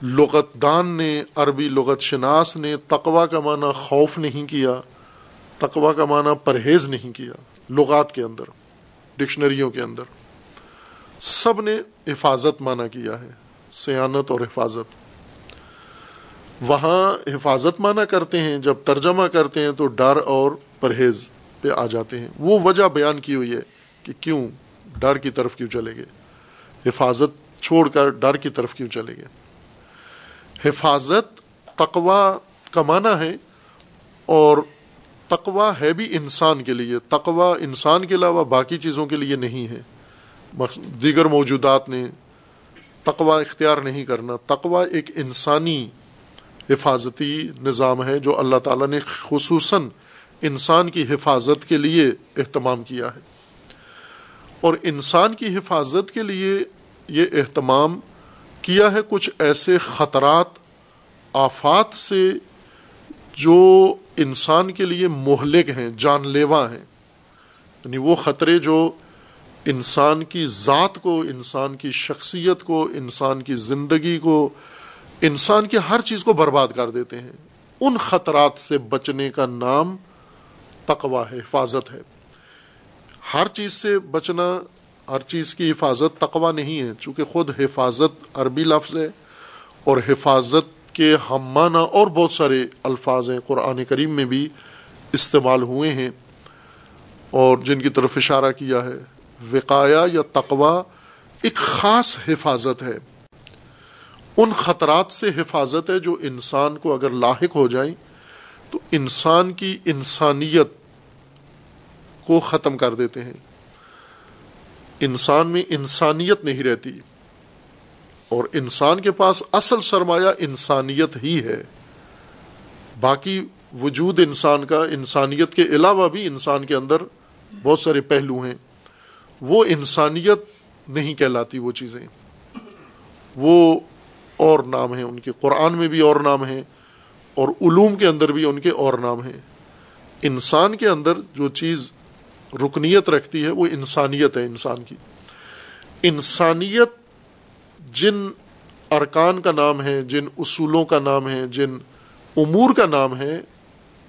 Speaker 1: لغت دان نے، عربی لغت شناس نے تقوا کا معنی خوف نہیں کیا۔ تقوا کا معنی پرہیز نہیں کیا، لغات کے اندر، ڈکشنریوں کے اندر۔ سب نے حفاظت مانا کیا ہے، سیانت اور حفاظت۔ وہاں حفاظت مانا کرتے ہیں، جب ترجمہ کرتے ہیں تو ڈر اور پرہیز پہ آ جاتے ہیں۔ وہ وجہ بیان کی ہوئی ہے کہ کیوں ڈر کی طرف کیوں چلے گئے۔ حفاظت چھوڑ کر ڈر کی طرف کیوں چلے گئے۔ حفاظت تقوا کا معنی ہے اور تقوا ہے بھی انسان کے لیے تقوا انسان کے علاوہ باقی چیزوں کے لیے نہیں ہے۔ دیگر موجودات نے تقوا اختیار نہیں کرنا۔ تقوا ایک انسانی حفاظتی نظام ہے جو اللہ تعالیٰ نے خصوصاً انسان کی حفاظت کے لیے اہتمام کیا ہے۔ اور انسان کی حفاظت کے لیے یہ اہتمام کیا ہے کچھ ایسے خطرات، آفات سے جو انسان کے لیے مہلک ہیں، جان لیوا ہیں۔ یعنی وہ خطرے جو انسان کی ذات کو، انسان کی شخصیت کو، انسان کی زندگی کو، انسان کی ہر چیز کو برباد کر دیتے ہیں۔ ان خطرات سے بچنے کا نام تقوا ہے حفاظت ہے۔ ہر چیز سے بچنا، ہر چیز کی حفاظت تقوا نہیں ہے، چونکہ خود حفاظت عربی لفظ ہے اور حفاظت کے ہم معنی اور بہت سارے الفاظ ہیں، قرآن کریم میں بھی استعمال ہوئے ہیں اور جن کی طرف اشارہ کیا ہے۔ وقایا یا تقوا ایک خاص حفاظت ہے۔ ان خطرات سے حفاظت ہے جو انسان کو اگر لاحق ہو جائیں، تو انسان کی انسانیت کو ختم کر دیتے ہیں۔ انسان میں انسانیت نہیں رہتی۔ اور انسان کے پاس اصل سرمایہ انسانیت ہی ہے۔ باقی وجود انسان کا، انسانیت کے علاوہ بھی انسان کے اندر بہت سارے پہلو ہیں۔ وہ انسانیت نہیں کہلاتی وہ چیزیں۔ وہ اور نام ہیں ان کے۔ قرآن میں بھی اور نام ہیں اور علوم کے اندر بھی ان کے اور نام ہیں۔ انسان کے اندر جو چیز رکنیت رکھتی ہے وہ انسانیت ہے انسان کی۔ انسانیت جن ارکان کا نام ہے، جن اصولوں کا نام ہے، جن امور کا نام ہے،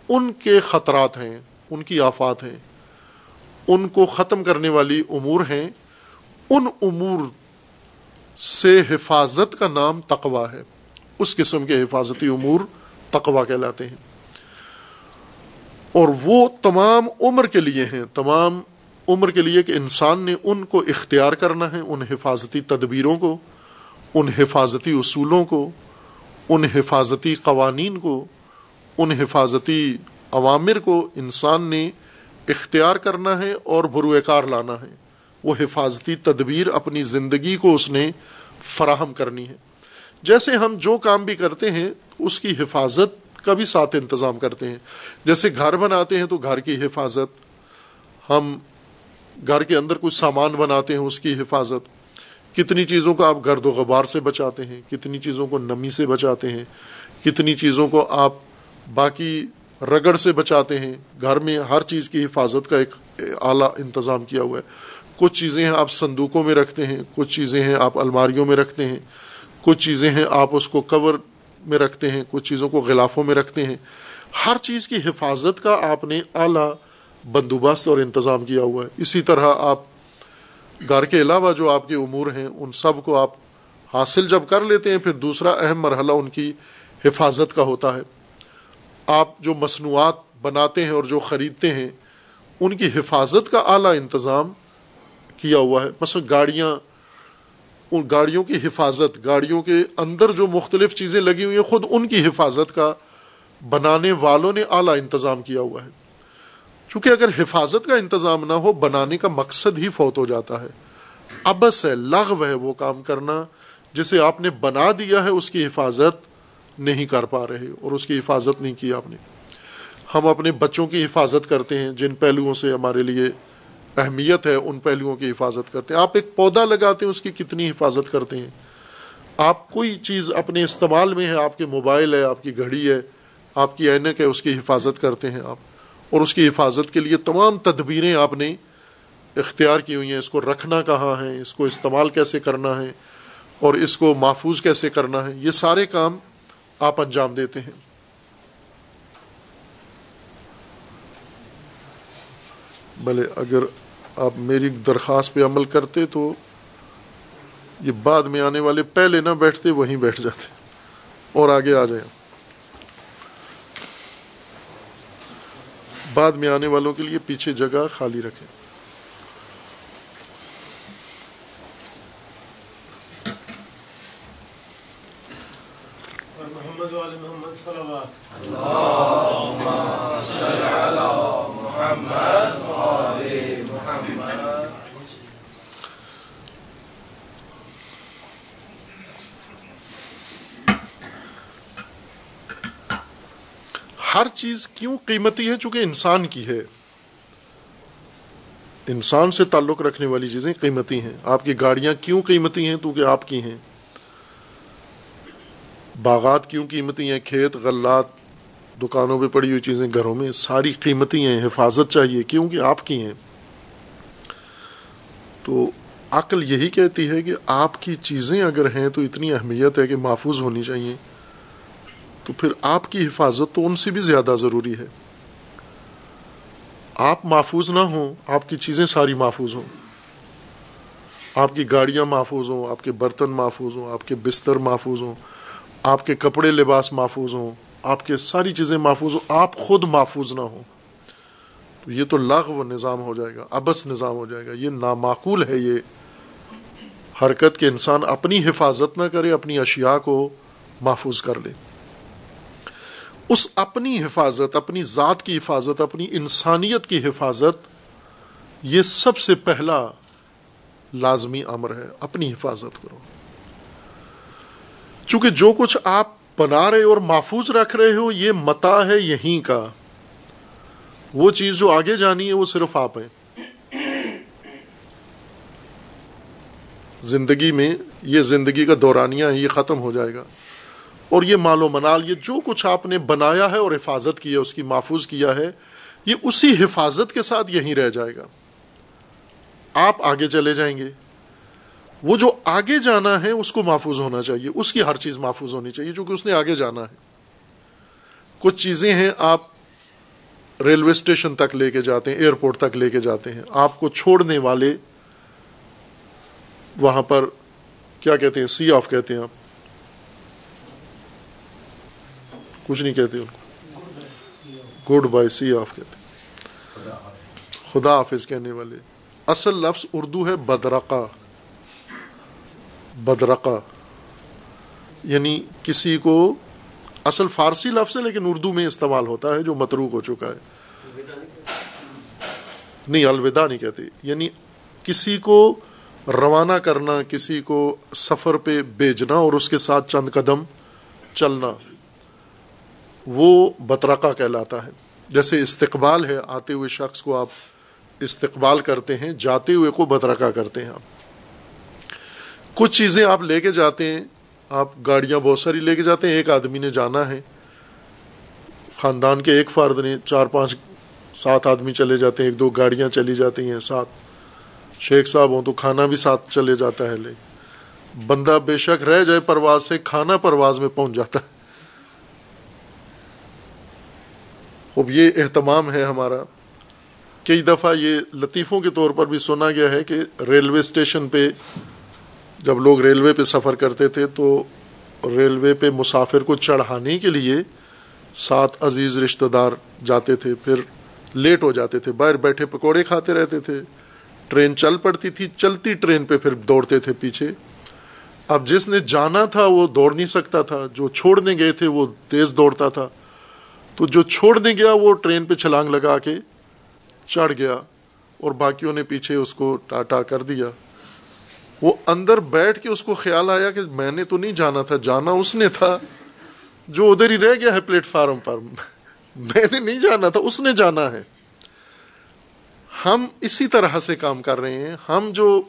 Speaker 1: ان کے خطرات ہیں، ان کی آفات ہیں، ان کو ختم کرنے والی امور ہیں۔ ان امور سے حفاظت کا نام تقوا ہے۔ اس قسم کے حفاظتی امور تقوا کہلاتے ہیں۔ اور وہ تمام عمر کے لیے ہیں۔ تمام عمر کے لیے کہ انسان نے ان کو اختیار کرنا ہے، ان حفاظتی تدبیروں کو۔ ان حفاظتی اصولوں کو، ان حفاظتی قوانین کو، ان حفاظتی عوامر کو انسان نے اختیار کرنا ہے اور بروئے کار لانا ہے۔ وہ حفاظتی تدبیر اپنی زندگی کو اس نے فراہم کرنی ہے۔ جیسے ہم جو کام بھی کرتے ہیں، اس کی حفاظت کا بھی ساتھ انتظام کرتے ہیں۔ جیسے گھر بناتے ہیں تو گھر کی حفاظت، ہم گھر کے اندر کچھ سامان بناتے ہیں، اس کی حفاظت۔ کتنی چیزوں کو آپ گرد و غبار سے بچاتے ہیں، کتنی چیزوں کو نمی سے بچاتے ہیں، کتنی چیزوں کو آپ باقی رگڑ سے بچاتے ہیں۔ گھر میں ہر چیز کی حفاظت کا ایک اعلیٰ انتظام کیا ہوا ہے۔ کچھ چیزیں ہیں آپ صندوقوں میں رکھتے ہیں، کچھ چیزیں ہیں آپ الماریوں میں رکھتے ہیں، کچھ چیزیں ہیں آپ اس کو کور میں رکھتے ہیں، کچھ چیزوں کو غلافوں میں رکھتے ہیں۔ ہر چیز کی حفاظت کا آپ نے اعلیٰ بندوبست اور انتظام کیا ہوا ہے۔ اسی طرح آپ گھر کے علاوہ جو آپ کے امور ہیں، ان سب کو آپ حاصل جب کر لیتے ہیں، پھر دوسرا اہم مرحلہ ان کی حفاظت کا ہوتا ہے۔ آپ جو مصنوعات بناتے ہیں اور جو خریدتے ہیں، ان کی حفاظت کا اعلیٰ انتظام کیا ہوا ہے۔ مثلا گاڑیاں، ان گاڑیوں کی حفاظت، گاڑیوں کے اندر جو مختلف چیزیں لگی ہوئی ہیں، خود ان کی حفاظت کا بنانے والوں نے اعلیٰ انتظام کیا ہوا ہے۔ چونکہ اگر حفاظت کا انتظام نہ ہو، بنانے کا مقصد ہی فوت ہو جاتا ہے۔ ابس ہے لغو ہے وہ کام کرنا، جسے آپ نے بنا دیا ہے، اس کی حفاظت نہیں کر پا رہے اور اس کی حفاظت نہیں کی آپ نے۔ ہم اپنے بچوں کی حفاظت کرتے ہیں، جن پہلوؤں سے ہمارے لیے اہمیت ہے، ان پہلوؤں کی حفاظت کرتے ہیں۔ آپ ایک پودا لگاتے ہیں، اس کی کتنی حفاظت کرتے ہیں۔ آپ کوئی چیز اپنے استعمال میں ہے، آپ کے موبائل ہے، آپ کی گھڑی ہے، آپ کی اینک ہے، اس کی حفاظت کرتے ہیں آپ۔ اور اس کی حفاظت کے لیے تمام تدبیریں آپ نے اختیار کی ہوئی ہیں۔ اس کو رکھنا کہاں ہے؟ اس کو استعمال کیسے کرنا ہے؟ اور اس کو محفوظ کیسے کرنا ہے؟ یہ سارے کام آپ انجام دیتے ہیں۔ بھلے اگر آپ میری درخواست پہ عمل کرتے تو یہ بعد میں آنے والے پہلے نہ بیٹھتے، وہیں بیٹھ جاتے۔ اور آگے آ جائیں۔ بعد میں آنے والوں کے لیے پیچھے جگہ خالی رکھیں۔ محمد ہر چیز کیوں قیمتی ہے چونکہ انسان کی ہے؟ انسان سے تعلق رکھنے والی چیزیں قیمتی ہیں۔ آپ کی گاڑیاں کیوں قیمتی ہیں؟ کیونکہ آپ کی ہیں۔ باغات کیوں قیمتی ہیں؟ کھیت، غلات، دکانوں پہ پڑی ہوئی چیزیں گھروں میں ساری قیمتی ہیں۔ حفاظت چاہیے کیونکہ آپ کی ہیں۔ تو عقل یہی کہتی ہے کہ آپ کی چیزیں اگر ہیں تو اتنی اہمیت ہے کہ محفوظ ہونی چاہیے۔ تو پھر آپ کی حفاظت تو ان سے بھی زیادہ ضروری ہے۔ آپ محفوظ نہ ہوں، آپ کی چیزیں ساری محفوظ ہوں۔ آپ کی گاڑیاں محفوظ ہوں، آپ کے برتن محفوظ ہوں، آپ کے بستر محفوظ ہوں، آپ کے کپڑے لباس محفوظ ہوں، آپ کے ساری چیزیں محفوظ ہوں، آپ خود محفوظ نہ ہوں۔ تو یہ تو لاغ و نظام ہو جائے گا، ابس نظام ہو جائے گا۔ یہ نامعقول ہے، یہ حرکت کے انسان اپنی حفاظت نہ کرے، اپنی اشیاء کو محفوظ کر لے۔ اس اپنی حفاظت، اپنی ذات کی حفاظت، اپنی انسانیت کی حفاظت، یہ سب سے پہلا لازمی امر ہے، اپنی حفاظت کرو۔ چونکہ جو کچھ آپ بنا رہے اور محفوظ رکھ رہے ہو، یہ متا ہے یہیں کا۔ وہ چیز جو آگے جانی ہے، وہ صرف آپ ہیں۔ زندگی میں یہ زندگی کا دورانیہ ہے یہ ختم ہو جائے گا۔ اور یہ مال و منال، یہ جو کچھ آپ نے بنایا ہے اور حفاظت کی ہے، اس کی محفوظ کیا ہے، یہ اسی حفاظت کے ساتھ یہیں رہ جائے گا۔ آپ آگے چلے جائیں گے۔ وہ جو آگے جانا ہے، اس کو محفوظ ہونا چاہیے۔ اس کی ہر چیز محفوظ ہونی چاہیے چونکہ اس نے آگے جانا ہے۔ کچھ چیزیں ہیں، آپ ریلوے اسٹیشن تک لے کے جاتے ہیں، ایئرپورٹ تک لے کے جاتے ہیں۔ آپ کو چھوڑنے والے وہاں پر کیا کہتے ہیں سی آف کہتے ہیں آپ۔ کچھ نہیں کہتے ان کو۔ گڈ بائی سی آف کہتے خدا حافظ کہنے والے۔ اصل لفظ اردو ہے بدرقہ۔ بدرقہ۔ یعنی کسی کو اصل فارسی لفظ ہے لیکن اردو میں استعمال ہوتا ہے جو متروک ہو چکا ہے۔ نہیں، الوداع نہیں کہتے۔ یعنی کسی کو روانہ کرنا، کسی کو سفر پہ بھیجنا اور اس کے ساتھ چند قدم چلنا۔ وہ بطرقہ کہلاتا ہے۔ جیسے استقبال ہے، آتے ہوئے شخص کو آپ استقبال کرتے ہیں، جاتے ہوئے کو بطرقہ کرتے ہیں آپ۔ کچھ چیزیں آپ لے کے جاتے ہیں، آپ گاڑیاں بہت ساری لے کے جاتے ہیں، ایک آدمی نے جانا ہے۔ خاندان کے ایک فرد نے چار پانچ، سات آدمی چلے جاتے ہیں، ایک دو گاڑیاں چلی جاتی ہیں ساتھ شیخ صاحب ہوں تو کھانا بھی ساتھ چلے جاتا ہے لے۔ بندہ بے شک رہ جائے پرواز سے، کھانا پرواز میں پہنچ جاتا ہے۔ اب یہ اہتمام ہے ہمارا کئی دفعہ یہ لطیفوں کے طور پر بھی سنا گیا ہے کہ ریلوے اسٹیشن پہ جب لوگ ریلوے پہ سفر کرتے تھے تو ریلوے پہ مسافر کو چڑھانے کے لیے سات عزیز رشتہ دار جاتے تھے، پھر لیٹ ہو جاتے تھے، باہر بیٹھے پکوڑے کھاتے رہتے تھے، ٹرین چل پڑتی تھی، چلتی ٹرین پہ پھر دوڑتے تھے پیچھے۔ اب جس نے جانا تھا وہ دوڑ نہیں سکتا تھا، جو چھوڑنے گئے تھے وہ تیز دوڑتا تھا۔ تو جو چھوڑنے گیا وہ ٹرین پہ چھلانگ لگا کے چڑھ گیا اور باقیوں نے پیچھے اس کو ٹاٹا کر دیا۔ وہ اندر بیٹھ کے اس کو خیال آیا کہ میں نے تو نہیں جانا تھا، جانا اس نے تھا۔ جو ادھر ہی رہ گیا ہے پلیٹ فارم پر، میں نے نہیں جانا تھا، اس نے جانا ہے۔ ہم اسی طرح سے کام کر رہے ہیں۔ ہم جو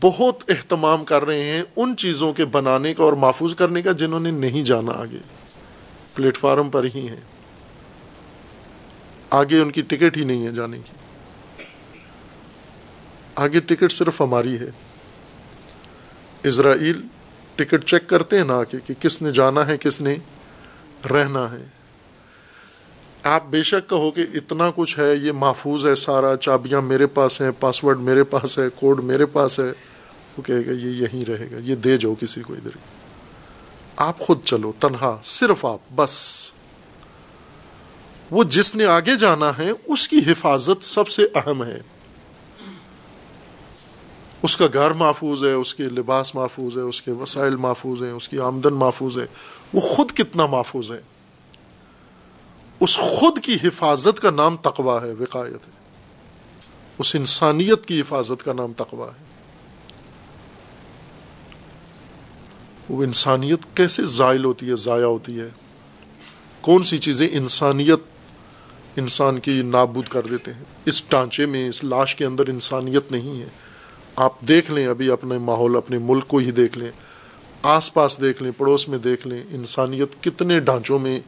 Speaker 1: بہت اہتمام کر رہے ہیں ان چیزوں کے بنانے کا اور محفوظ کرنے کا جنہوں نے نہیں جانا آگے۔ پلیٹ فارم پر ہی ہیں۔ آگے ان کی ٹکٹ ہی نہیں ہے جانے کی۔ آگے ٹکٹ صرف ہماری ہے۔ اسرائیل ٹکٹ چیک کرتے ہیں نا کہ کس نے جانا ہے، کس نے رہنا ہے۔ آپ بے شک کہو کہ اتنا کچھ ہے، یہ محفوظ ہے سارا، چابیاں میرے پاس ہیں، پاسورڈ میرے پاس ہے، کوڈ میرے پاس ہے۔ وہ کہے گا، یہ یہیں رہے گا، یہ دے جاؤ کسی کو ادھر۔ آپ خود چلو، تنہا، صرف آپ، بس۔ وہ جس نے آگے جانا ہے، اس کی حفاظت سب سے اہم ہے۔ اس کا گھر محفوظ ہے، اس کے لباس محفوظ ہے، اس کے وسائل محفوظ ہیں، اس کی آمدن محفوظ ہے۔ وہ خود کتنا محفوظ ہے۔ اس خود کی حفاظت کا نام تقوا ہے، وقایت ہے۔ اس انسانیت کی حفاظت کا نام تقوا ہے۔ وہ انسانیت کیسے زائل ہوتی ہے، ضائع ہوتی ہے؟ کون سی چیزیں انسانیت، انسان کی نابود کر دیتے ہیں؟ اس ڈانچے میں، اس لاش کے اندر انسانیت نہیں ہے۔ آپ دیکھ لیں ابھی اپنے ماحول، اپنے ملک کو ہی دیکھ لیں۔ آس پاس دیکھ لیں، پڑوس میں دیکھ لیں، انسانیت کتنے ڈھانچوں میں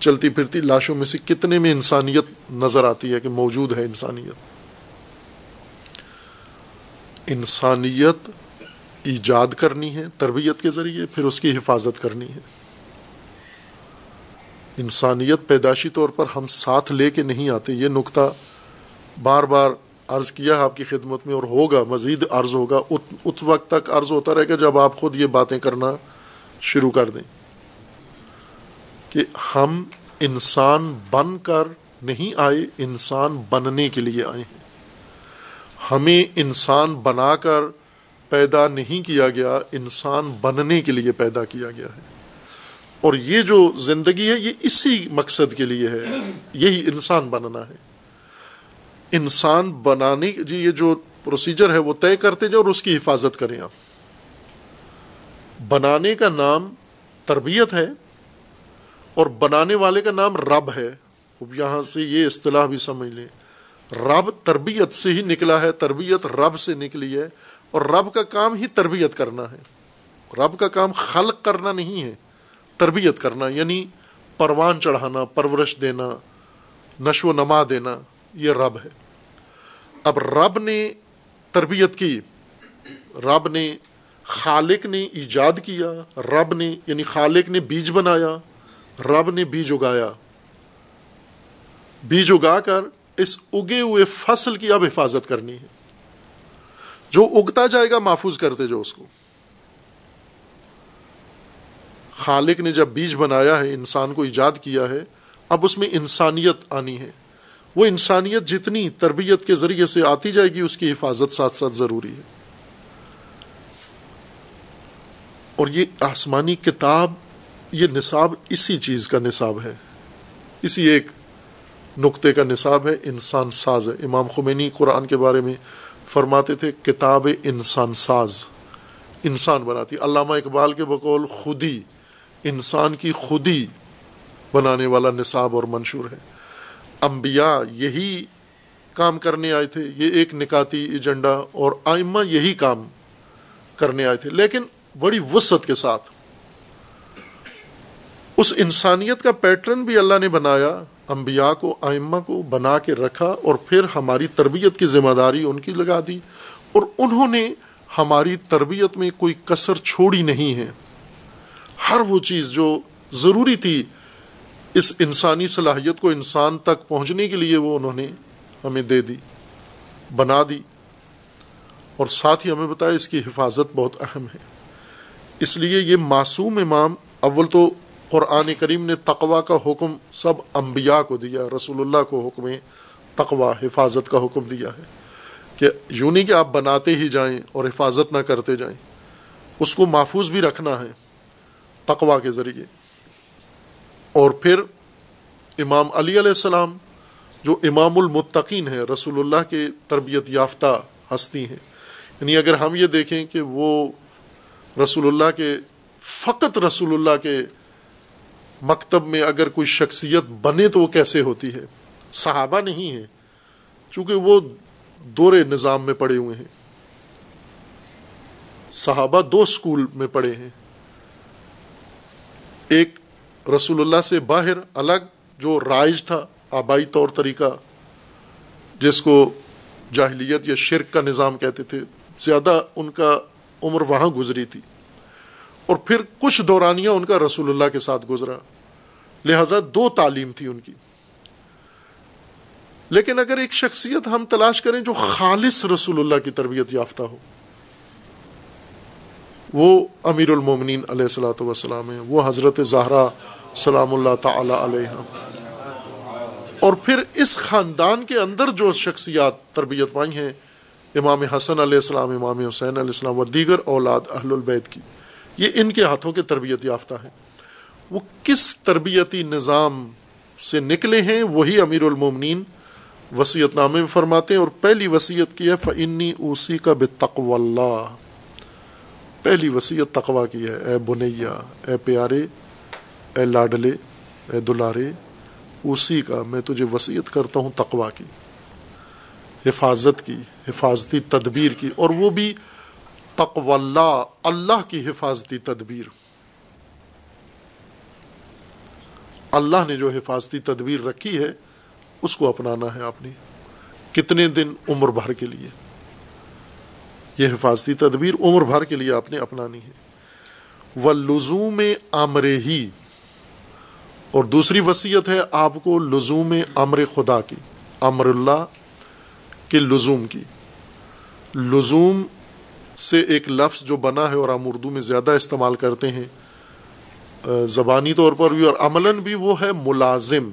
Speaker 1: چلتی پھرتی، لاشوں میں سے کتنے میں انسانیت نظر آتی ہے کہ موجود ہے انسانیت؟ انسانیت ایجاد کرنی ہے، تربیت کے ذریعے، پھر اس کی حفاظت کرنی ہے۔ انسانیت پیداشی طور پر ہم ساتھ لے کے نہیں آتے۔ یہ نقطہ بار بار عرض کیا آپ کی خدمت میں، اور ہوگا، مزید عرض ہوگا۔ اس وقت تک عرض ہوتا رہے گا جب آپ خود یہ باتیں کرنا شروع کر دیں۔ کہ ہم انسان بن کر نہیں آئے، انسان بننے کے لیے آئے ہیں۔ ہمیں انسان بنا کر پیدا نہیں کیا گیا، انسان بننے کے لیے پیدا کیا گیا ہے۔ اور یہ جو زندگی ہے، یہ اسی مقصد کے لیے ہے۔ یہی انسان بننا ہے۔ انسان بنانے جی یہ جو پروسیجر ہے، وہ طے کرتے جاؤ اور اس کی حفاظت کریں آپ۔ بنانے کا نام تربیت ہے اور بنانے والے کا نام رب ہے۔ اب یہاں سے یہ اصطلاح بھی سمجھ لیں۔ رب تربیت سے ہی نکلا ہے، تربیت رب سے نکلی ہے۔ اور رب کا کام ہی تربیت کرنا ہے۔ رب کا کام خلق کرنا نہیں ہے، تربیت کرنا یعنی پروان چڑھانا، پرورش دینا، نشو و نما دینا، یہ رب ہے۔ اب رب نے تربیت کی، رب نے خالق نے ایجاد کیا، رب نے یعنی خالق نے بیج بنایا، رب نے بیج اگایا۔ بیج اگا کر اس اگے ہوئے فصل کی اب حفاظت کرنی ہے۔ جو اگتا جائے گا محفوظ کرتے جو اس کو۔ خالق نے جب بیج بنایا ہے، انسان کو ایجاد کیا ہے، اب اس میں انسانیت آنی ہے۔ وہ انسانیت جتنی تربیت کے ذریعے سے آتی جائے گی، اس کی حفاظت ساتھ ساتھ ضروری ہے۔ اور یہ آسمانی کتاب، یہ نصاب اسی چیز کا نصاب ہے۔ اسی ایک نقطے کا نصاب ہے، انسان ساز ہے۔ امام خمینی قرآن کے بارے میں فرماتے تھے، کتاب انسان ساز، انسان بناتی۔ علامہ اقبال کے بقول، خودی، انسان کی خودی بنانے والا نصاب اور منشور ہے۔ انبیاء یہی کام کرنے آئے تھے، یہ ایک نکاتی ایجنڈا اور آئمہ یہی کام کرنے آئے تھے۔ لیکن بڑی وسعت کے ساتھ، اس انسانیت کا پیٹرن بھی اللہ نے بنایا۔ انبیاء کو آئمہ کو بنا کے رکھا اور پھر ہماری تربیت کی ذمہ داری ان کی لگا دی اور انہوں نے ہماری تربیت میں کوئی کسر چھوڑی نہیں ہے۔ ہر وہ چیز جو ضروری تھی اس انسانی صلاحیت کو انسان تک پہنچنے کے لیے وہ انہوں نے ہمیں دے دی، بنا دی۔ اور ساتھ ہی ہمیں بتایا اس کی حفاظت بہت اہم ہے۔ اس لیے یہ معصوم امام اول تو قرآن کریم نے تقوا کا حکم سب انبیاء کو دیا، رسول اللہ کو حکم تقوا حفاظت کا حکم دیا ہے کہ یوں نہیں کہ آپ بناتے ہی جائیں اور حفاظت نہ کرتے جائیں، اس کو محفوظ بھی رکھنا ہے تقوا کے ذریعے۔ اور پھر امام علی علیہ السلام جو امام المتقین ہے رسول اللہ کے تربیت یافتہ ہستی ہیں۔ یعنی اگر ہم یہ دیکھیں کہ وہ رسول اللہ کے، فقط رسول اللہ کے مکتب میں اگر کوئی شخصیت بنے تو وہ کیسے ہوتی ہے؟ صحابہ نہیں ہے چونکہ وہ دورے نظام میں پڑے ہوئے ہیں۔ صحابہ دو سکول میں پڑے ہیں۔ ایک رسول اللہ سے باہر الگ، جو رائج تھا، آبائی طور طریقہ، جس کو جاہلیت یا شرک کا نظام کہتے تھے۔ زیادہ ان کا عمر وہاں گزری تھی۔ اور پھر کچھ دورانیہ ان کا رسول اللہ کے ساتھ گزرا۔ لہذا دو تعلیم تھی ان کی۔ لیکن اگر ایک شخصیت ہم تلاش کریں جو خالص رسول اللہ کی تربیت یافتہ ہو، وہ امیر المومنین علیہ السلاۃ وسلام ہیں، وہ حضرت زہرا سلام اللہ تعالی علیہ۔ اور پھر اس خاندان کے اندر جو شخصیات تربیت پائی ہیں، امام حسن علیہ السلام، امام حسین علیہ السلام و دیگر اولاد اہل البید کی، یہ ان کے ہاتھوں کے تربیت یافتہ ہیں۔ وہ کس تربیتی نظام سے نکلے ہیں، وہی امیر المومنین وسیعت نامے میں فرماتے ہیں، اور پہلی وسیعت کی ہے فنی اوسی کا بے اللہ پہلی وسیعت تقوا کی ہے، اے بنیا، اے پیارے، اے لاڈلے، اے دلارے اسی کا میں تجھے وسیعت کرتا ہوں تقوا کی، حفاظت کی، حفاظتی تدبیر کی، اور وہ بھی تقو اللہ اللہ کی حفاظتی تدبیر۔ اللہ نے جو حفاظتی تدبیر رکھی ہے، اس کو اپنانا ہے آپ نے۔ کتنے دن عمر بھر کے لیے؟ یہ حفاظتی تدبیر عمر بھر کے لیے آپ نے اپنانی ہے۔ وہ لزوم امر ہی۔ اور دوسری وصیت ہے آپ کو لزوم امر خدا کی امر اللہ کے لزوم کی۔ لزوم سے ایک لفظ جو بنا ہے اور ہم اردو میں زیادہ استعمال کرتے ہیں زبانی طور پر بھی اور عملاً بھی وہ ہے ملازم۔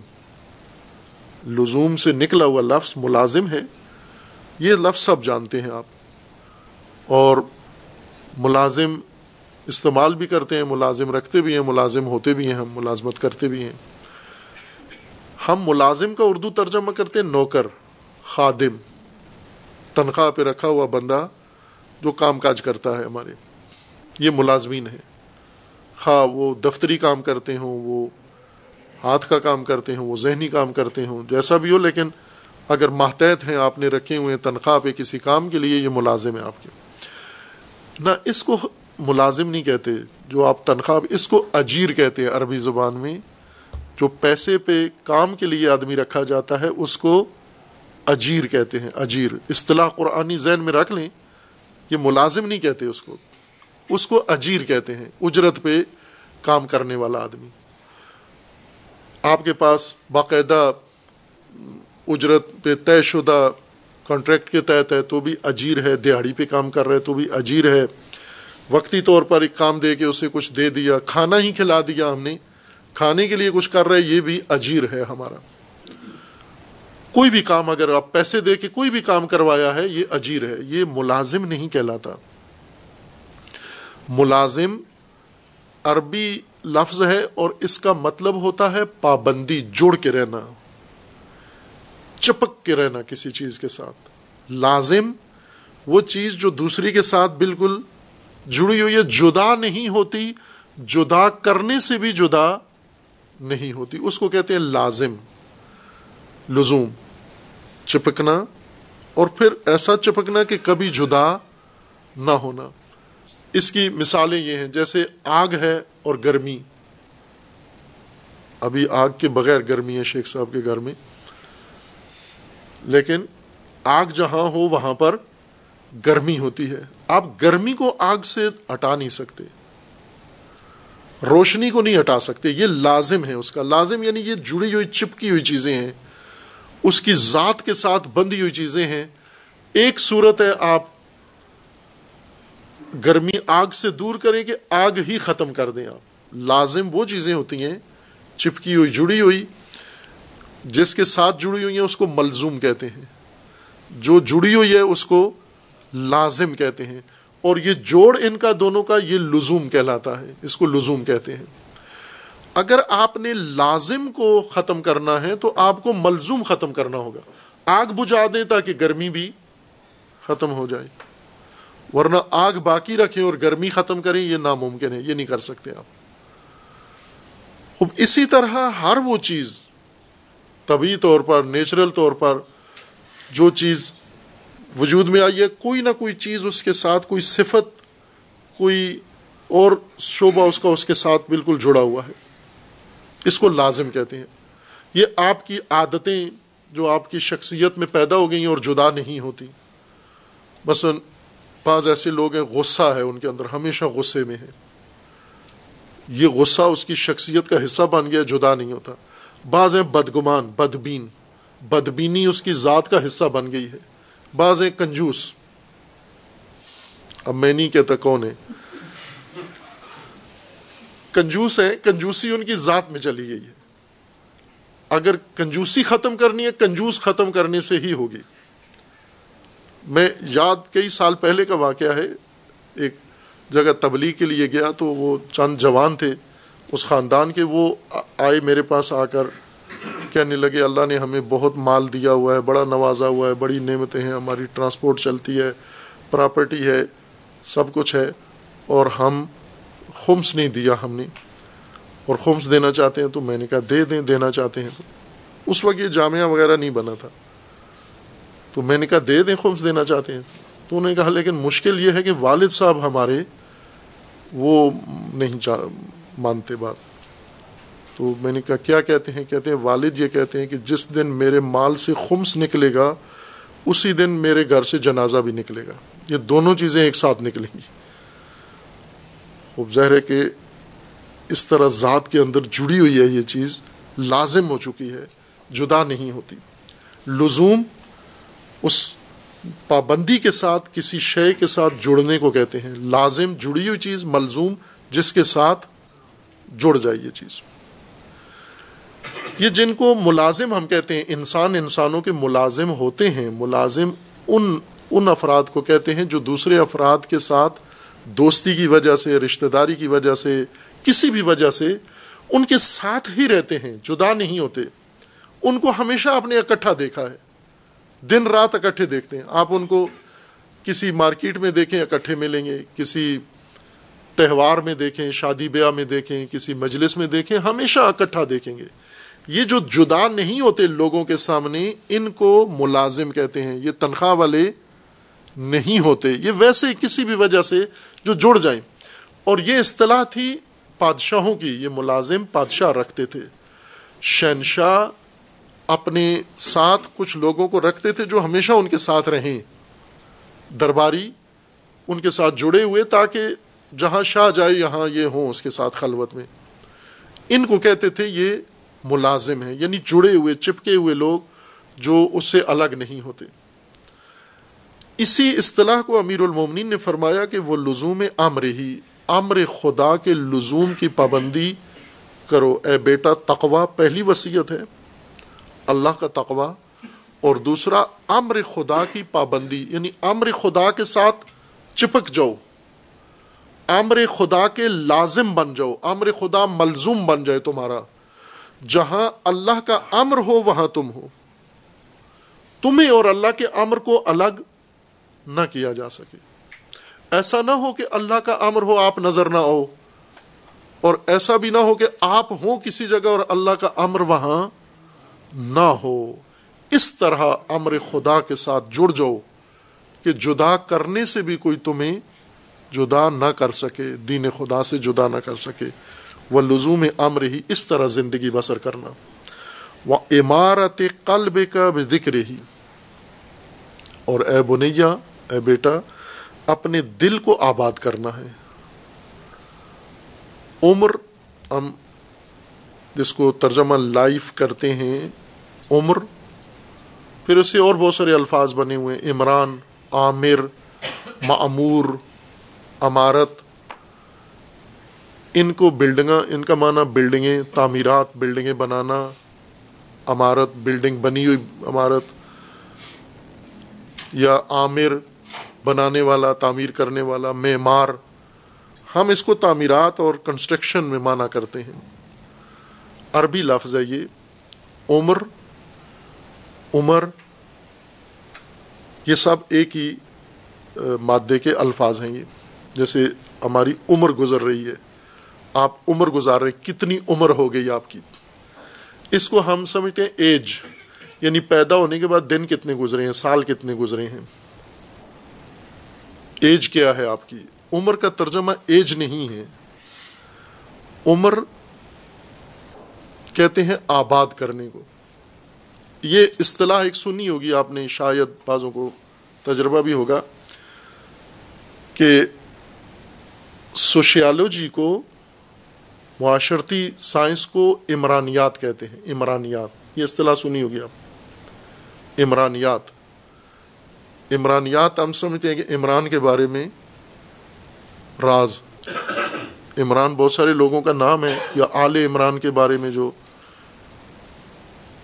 Speaker 1: لزوم سے نکلا ہوا لفظ ملازم ہے۔ یہ لفظ سب جانتے ہیں آپ۔ اور ملازم استعمال بھی کرتے ہیں، ملازم رکھتے بھی ہیں، ملازم ہوتے بھی ہیں، ہم ملازمت کرتے بھی ہیں۔ ہم ملازم کا اردو ترجمہ کرتے ہیں، نوکر، خادم، تنخواہ پہ رکھا ہوا بندہ جو کام کاج کرتا ہے ہمارے۔ یہ ملازمین ہیں۔ خواہ وہ دفتری کام کرتے ہوں، وہ ہاتھ کا کام کرتے ہوں، وہ ذہنی کام کرتے ہوں جیسا بھی ہو، لیکن اگر ماتحت ہیں، آپ نے رکھے ہوئے تنخواہ پہ کسی کام کے لیے، یہ ملازم ہے آپ کے۔ نہ اس کو ملازم نہیں کہتے، جو آپ تنخواہ، اس کو اجیر کہتے ہیں عربی زبان میں، جو پیسے پہ کام کے لیے آدمی رکھا جاتا ہے، اس کو اجیر کہتے ہیں، اجیر۔ اصطلاح قرآنی ذہن میں رکھ لیں، یہ ملازم نہیں کہتے اس کو۔ اس کو اجیر کہتے ہیں، اجرت پہ کام کرنے والا آدمی۔ آپ کے پاس باقاعدہ اجرت پہ طے شدہ کانٹریکٹ کے تحت ہے تو بھی اجیر ہے دیہڑی پہ کام کر رہے تو بھی اجیر ہے۔ وقتی طور پر ایک کام دے کے اسے کچھ دے دیا، کھانا ہی کھلا دیا ہم نے۔ کھانے کے لیے کچھ کر رہے یہ بھی اجیر ہے ہمارا۔ کوئی بھی کام اگر آپ پیسے دے کے کوئی بھی کام کروایا ہے، یہ اجیر ہے۔ یہ ملازم نہیں کہلاتا۔ ملازم عربی لفظ ہے اور اس کا مطلب ہوتا ہے پابندی، جڑ کے رہنا، چپک کے رہنا کسی چیز کے ساتھ۔ لازم وہ چیز جو دوسری کے ساتھ بالکل جڑی ہوئی ہے، جدا نہیں ہوتی، جدا کرنے سے بھی جدا نہیں ہوتی۔ اس کو کہتے ہیں لازم۔ لزوم، چپکنا اور پھر ایسا چپکنا کہ کبھی جدا نہ ہونا۔ اس کی مثالیں یہ ہیں، جیسے آگ ہے اور گرمی۔ ابھی آگ کے بغیر گرمی ہے شیخ صاحب کے گھر میں۔ لیکن آگ جہاں ہو، وہاں پر گرمی ہوتی ہے۔ آپ گرمی کو آگ سے ہٹا نہیں سکتے۔ روشنی کو نہیں ہٹا سکتے، یہ لازم ہے اس کا۔ لازم یعنی یہ جڑی ہوئی، چپکی ہوئی چیزیں ہیں۔ اس کی ذات کے ساتھ بندھی ہوئی چیزیں ہیں۔ ایک صورت ہے، آپ گرمی آگ سے دور کریں کہ آگ ہی ختم کر دیں آپ۔ لازم وہ چیزیں ہوتی ہیں، چپکی ہوئی، جڑی ہوئی، جس کے ساتھ جڑی ہوئی ہیں، اس کو ملزوم کہتے ہیں۔ جو جڑی ہوئی ہے، اس کو لازم کہتے ہیں۔ اور یہ جوڑ ان کا، دونوں کا، یہ لزوم کہلاتا ہے۔ اس کو لزوم کہتے ہیں۔ اگر آپ نے لازم کو ختم کرنا ہے، تو آپ کو ملزوم ختم کرنا ہوگا۔ آگ بجھا دیں تاکہ گرمی بھی ختم ہو جائے۔ ورنہ آگ باقی رکھیں اور گرمی ختم کریں، یہ ناممکن ہے، یہ نہیں کر سکتے آپ۔ اسی طرح ہر وہ چیز طبی طور پر، نیچرل طور پر، جو چیز وجود میں آئی ہے، کوئی نہ کوئی چیز اس کے ساتھ، کوئی صفت، کوئی اور شعبہ اس کا اس کے ساتھ بالکل جڑا ہوا ہے۔ اس کو لازم کہتے ہیں۔ یہ آپ کی عادتیں جو آپ کی شخصیت میں پیدا ہو گئی ہیں اور جدا نہیں ہوتی۔ بس بعض ایسے لوگ ہیں، غصہ ہے ان کے اندر، ہمیشہ غصے میں ہے یہ غصہ اس کی شخصیت کا حصہ بن گیا، جدا نہیں ہوتا۔ بعض ہیں بدگمان، بدبین۔ بدبینی اس کی ذات کا حصہ بن گئی ہے۔ بعض ہیں کنجوس۔ اب میں نہیں کہتا کون ہے کنجوس ہے کنجوسی ان کی ذات میں چلی گئی ہے۔ اگر کنجوسی ختم کرنی ہے، کنجوس ختم کرنے سے ہی ہوگی۔ میں یاد کئی سال پہلے کا واقعہ ہے۔ ایک جگہ تبلیغ کے لیے گیا تو وہ چند جوان تھے۔ اس خاندان کے وہ آئے میرے پاس آ کر کہنے لگے، اللہ نے ہمیں بہت مال دیا ہوا ہے، بڑا نوازا ہوا ہے، بڑی نعمتیں ہیں، ہماری ٹرانسپورٹ چلتی ہے، پراپرٹی ہے، سب کچھ ہے۔ اور ہم خمس نہیں دیا ہم نے۔ اور خمس دینا چاہتے ہیں تو میں نے کہا، دے دیں، دینا چاہتے ہیں۔ تو اس وقت یہ جامعہ وغیرہ نہیں بنا تھا۔ تو میں نے کہا دے دیں خمس دینا چاہتے ہیں۔ تو انہوں نے کہا لیکن مشکل یہ ہے کہ والد صاحب ہمارے وہ نہیں مانتے بات۔ تو میں نے کہا کیا کہتے ہیں؟ کہتے ہیں والد یہ کہتے ہیں کہ جس دن میرے مال سے خمس نکلے گا، اسی دن میرے گھر سے جنازہ بھی نکلے گا۔ یہ دونوں چیزیں ایک ساتھ نکلیں گی۔ خوب ظاہر ہے کہ اس طرح ذات کے اندر جڑی ہوئی ہے یہ چیز، لازم ہو چکی ہے، جدا نہیں ہوتی۔ لزوم اس پابندی کے ساتھ، کسی شے کے ساتھ جڑنے کو کہتے ہیں۔ لازم جڑی ہوئی چیز، ملزوم جس کے ساتھ جڑ جائے یہ چیز۔ یہ جن کو ملازم ہم کہتے ہیں، انسان انسانوں کے ملازم ہوتے ہیں۔ ملازم ان ان افراد کو کہتے ہیں جو دوسرے افراد کے ساتھ دوستی کی وجہ سے، رشتہ داری کی وجہ سے، کسی بھی وجہ سے ان کے ساتھ ہی رہتے ہیں، جدا نہیں ہوتے۔ ان کو ہمیشہ آپ نے اکٹھا دیکھا ہے۔ دن رات اکٹھے دیکھتے ہیں۔ آپ ان کو کسی مارکیٹ میں دیکھیں، اکٹھے ملیں گے۔ کسی تہوار میں دیکھیں، شادی بیاہ میں دیکھیں، کسی مجلس میں دیکھیں، ہمیشہ اکٹھا دیکھیں گے۔ یہ جو جدا نہیں ہوتے لوگوں کے سامنے، ان کو ملازم کہتے ہیں۔ یہ تنخواہ والے نہیں ہوتے۔ یہ ویسے کسی بھی وجہ سے جو جڑ جائیں۔ اور یہ اصطلاح تھی بادشاہوں کی۔ یہ ملازم بادشاہ رکھتے تھے۔ شہنشاہ اپنے ساتھ کچھ لوگوں کو رکھتے تھے جو ہمیشہ ان کے ساتھ رہیں۔ درباری ان کے ساتھ جڑے ہوئے تاکہ جہاں شاہ جائے یہاں یہ ہوں اس کے ساتھ خلوت میں۔ ان کو کہتے تھے یہ ملازم ہیں یعنی جڑے ہوئے، چپکے ہوئے لوگ جو اس سے الگ نہیں ہوتے۔ اسی اصطلاح کو امیر المومنین نے فرمایا کہ وہ لزوم امر ہی، امر خدا کے لزوم کی پابندی کرو۔ اے بیٹا تقوا پہلی وصیت ہے۔ اللہ کا تقوا اور دوسرا امر خدا کی پابندی یعنی امر خدا کے ساتھ چپک جاؤ۔ امر خدا کے لازم بن جاؤ، امر خدا ملزوم بن جائے تمہارا۔ جہاں اللہ کا امر ہو، وہاں تم ہو۔ تمہیں اور اللہ کے امر کو الگ نہ کیا جا سکے۔ ایسا نہ ہو کہ اللہ کا امر ہو، آپ نظر نہ آؤ۔ اور ایسا بھی نہ ہو کہ آپ ہوں کسی جگہ اور اللہ کا امر وہاں نہ ہو، اس طرح امر خدا کے ساتھ جڑ جاؤ کہ جدا کرنے سے بھی کوئی تمہیں جدا نہ کر سکے، دین خدا سے جدا نہ کر سکے۔ وہ لزوم امر ہی اس طرح زندگی بسر کرنا۔ وہ عمارت قلب کا بھی ذکر ہی اور اے بنیا، اے بیٹا، اپنے دل کو آباد کرنا ہے۔ عمر، ہم جس کو ترجمہ لائف کرتے ہیں، عمر، پھر اس سے اور بہت سارے الفاظ بنے ہوئے ہیں۔ عمران، عامر، معمور عمارت ان کو بلڈنگاں، ان کا معنی بلڈنگیں، تعمیرات، بلڈنگیں بنانا عمارت بلڈنگ بنی ہوئی عمارت یا عامر بنانے والا، تعمیر کرنے والا، معمار۔ ہم اس کو تعمیرات اور کنسٹرکشن میں مانا کرتے ہیں۔ عربی لفظ ہے یہ۔ عمر عمر، یہ سب ایک ہی مادے کے الفاظ ہیں یہ۔ جیسے ہماری عمر گزر رہی ہے، آپ عمر گزار رہے کتنی عمر ہو گئی آپ کی؟ اس کو ہم سمجھتے ہیں ایج یعنی پیدا ہونے کے بعد دن کتنے گزرے ہیں، سال کتنے گزرے ہیں۔ ایج کیا ہے آپ کی؟ عمر کا ترجمہ ایج نہیں ہے۔ عمر کہتے ہیں آباد کرنے کو۔ یہ اصطلاح ایک سنی ہوگی، آپ نے شاید بازوں کو تجربہ بھی ہوگا کہ سوشیالوجی کو معاشرتی سائنس کو عمرانیات کہتے ہیں۔ عمرانیات، یہ اصطلاح سنی ہوگی آپ۔ عمرانیات۔ عمرانیات ہم سمجھتے ہیں کہ عمران کے بارے میں راز۔ عمران، بہت سارے لوگوں کا نام ہے، یا آل عمران کے بارے میں جو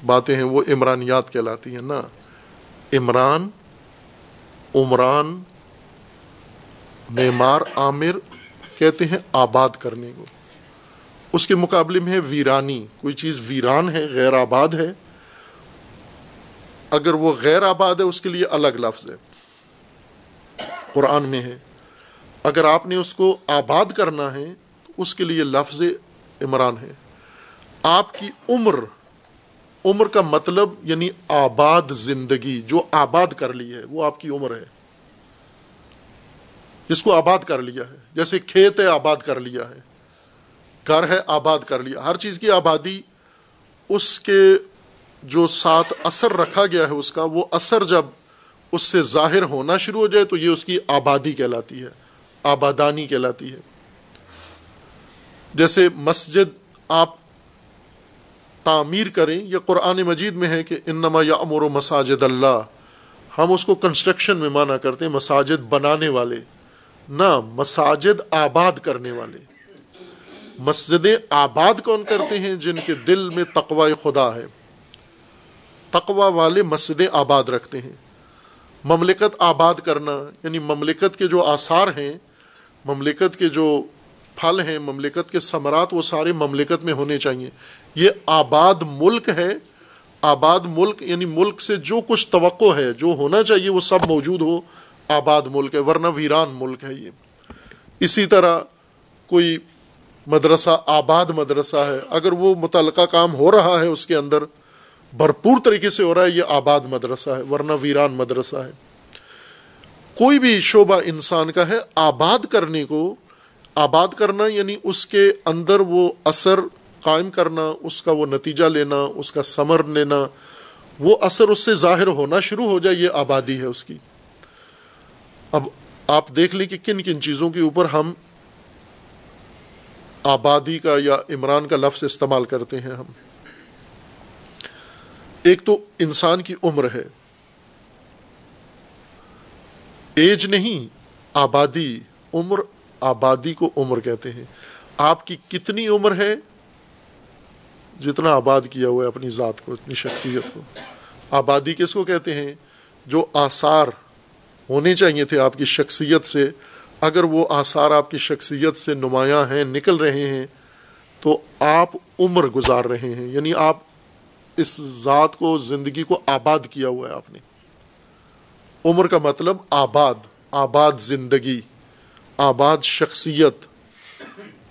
Speaker 1: باتیں ہیں، وہ عمرانیات کہلاتی ہیں نا۔ عمران عمران معمار عامر کہتے ہیں آباد کرنے کو۔ اس کے مقابلے میں ہے ویرانی۔ کوئی چیز ویران ہے، غیر آباد ہے، اگر وہ غیر آباد ہے، اس کے لیے الگ لفظ ہے۔ قرآن میں ہے۔ اگر آپ نے اس کو آباد کرنا ہے، تو اس کے لیے لفظ عمران ہے۔ آپ کی عمر عمر کا مطلب یعنی آباد زندگی، جو آباد کر لی ہے، وہ آپ کی عمر ہے۔ جس کو آباد کر لیا ہے، جیسے کھیت ہے، آباد کر لیا ہے۔ گھر ہے، آباد کر لیا۔ ہر چیز کی آبادی، اس کے جو ساتھ اثر رکھا گیا ہے اس کا، وہ اثر جب اس سے ظاہر ہونا شروع ہو جائے، تو یہ اس کی آبادی کہلاتی ہے۔ آبادانی کہلاتی ہے۔ جیسے مسجد آپ تعمیر کریں، یہ قرآن مجید میں ہے کہ انما یا امور و مساجد اللہ۔ ہم اس کو کنسٹرکشن میں مانا کرتے ہیں، مساجد بنانے والے، نہ مساجد آباد کرنے والے۔ مسجدیں آباد کون کرتے ہیں؟ جن کے دل میں تقوی خدا ہے۔ تقوا والے مسجدیں آباد رکھتے ہیں۔ مملکت آباد کرنا یعنی مملکت کے جو آثار ہیں مملکت کے جو پھل ہیں، مملکت کے ثمرات، وہ سارے مملکت میں ہونے چاہیے یہ آباد ملک ہے۔ آباد ملک یعنی ملک سے جو کچھ توقع ہے، جو ہونا چاہیے، وہ سب موجود ہو۔ آباد ملک ہے، ورنہ ویران ملک ہے یہ۔ اسی طرح کوئی مدرسہ، آباد مدرسہ ہے۔ اگر وہ متعلقہ کام ہو رہا ہے، اس کے اندر بھرپور طریقے سے ہو رہا ہے، یہ آباد مدرسہ ہے، ورنہ ویران مدرسہ ہے۔ کوئی بھی شعبہ انسان کا ہے، آباد کرنے کو، آباد کرنا یعنی اس کے اندر وہ اثر قائم کرنا، اس کا وہ نتیجہ لینا، اس کا ثمر لینا، وہ اثر اس سے ظاہر ہونا شروع ہو جائے، یہ آبادی ہے اس کی۔ اب آپ دیکھ لیں کہ کن کن چیزوں کے اوپر ہم آبادی کا یا عمران کا لفظ استعمال کرتے ہیں ہم۔ ایک تو انسان کی عمر ہے۔ ایج نہیں، آبادی، عمر، آبادی کو عمر کہتے ہیں۔ آپ کی کتنی عمر ہے؟ جتنا آباد کیا ہوا ہے اپنی ذات کو، اپنی شخصیت کو۔ آبادی کس کو کہتے ہیں؟ جو آثار ہونے چاہیے تھے آپ کی شخصیت سے۔ اگر وہ آثار آپ کی شخصیت سے نمایاں ہیں، نکل رہے ہیں، تو آپ عمر گزار رہے ہیں۔ یعنی آپ اس ذات کو، زندگی کو آباد کیا ہوا ہے آپ نے۔ عمر کا مطلب آباد آباد زندگی، آباد شخصیت،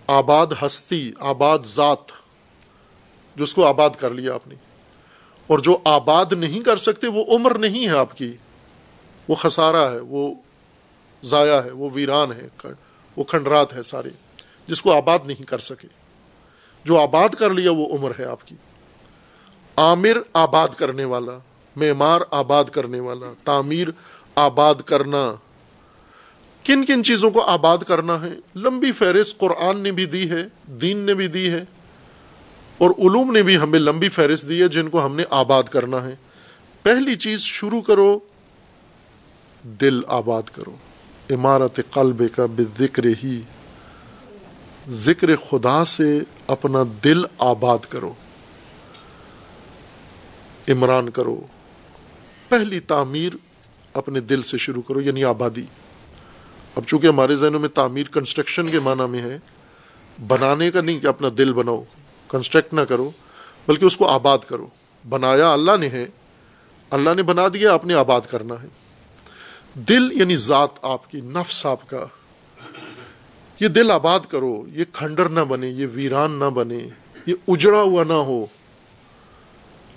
Speaker 1: آباد ہستی، آباد ذات، جس کو آباد کر لیا آپ نے۔ اور جو آباد نہیں کر سکتے، وہ عمر نہیں ہے آپ کی۔ وہ خسارہ ہے، وہ ضائع ہے، وہ ویران ہے، وہ کھنڈرات ہے سارے، جس کو آباد نہیں کر سکے۔ جو آباد کر لیا، وہ عمر ہے آپ کی۔ عامر آباد کرنے والا معمار آباد کرنے والا، تعمیر آباد کرنا۔ کن کن چیزوں کو آباد کرنا ہے؟ لمبی فہرست قرآن نے بھی دی ہے، دین نے بھی دی ہے، اور علوم نے بھی ہمیں لمبی فہرست دی ہے جن کو ہم نے آباد کرنا ہے۔ پہلی چیز شروع کرو، دل آباد کرو۔ عمارت قلب کا بے ذکر ہی، ذکر خدا سے اپنا دل آباد کرو۔ عمران کرو۔ پہلی تعمیر اپنے دل سے شروع کرو یعنی آبادی۔ اب چونکہ ہمارے ذہنوں میں تعمیر کنسٹرکشن کے معنی میں ہے، بنانے کا نہیں کہ اپنا دل بناؤ کنسٹرکٹ نہ کرو، بلکہ اس کو آباد کرو۔ بنایا اللہ نے ہے، اللہ نے بنا دیا، آپ نے آباد کرنا ہے۔ دل یعنی ذات آپ کی، نفس آپ کا۔ یہ دل آباد کرو، یہ کھنڈر نہ بنے، یہ ویران نہ بنے، یہ اجڑا ہوا نہ ہو۔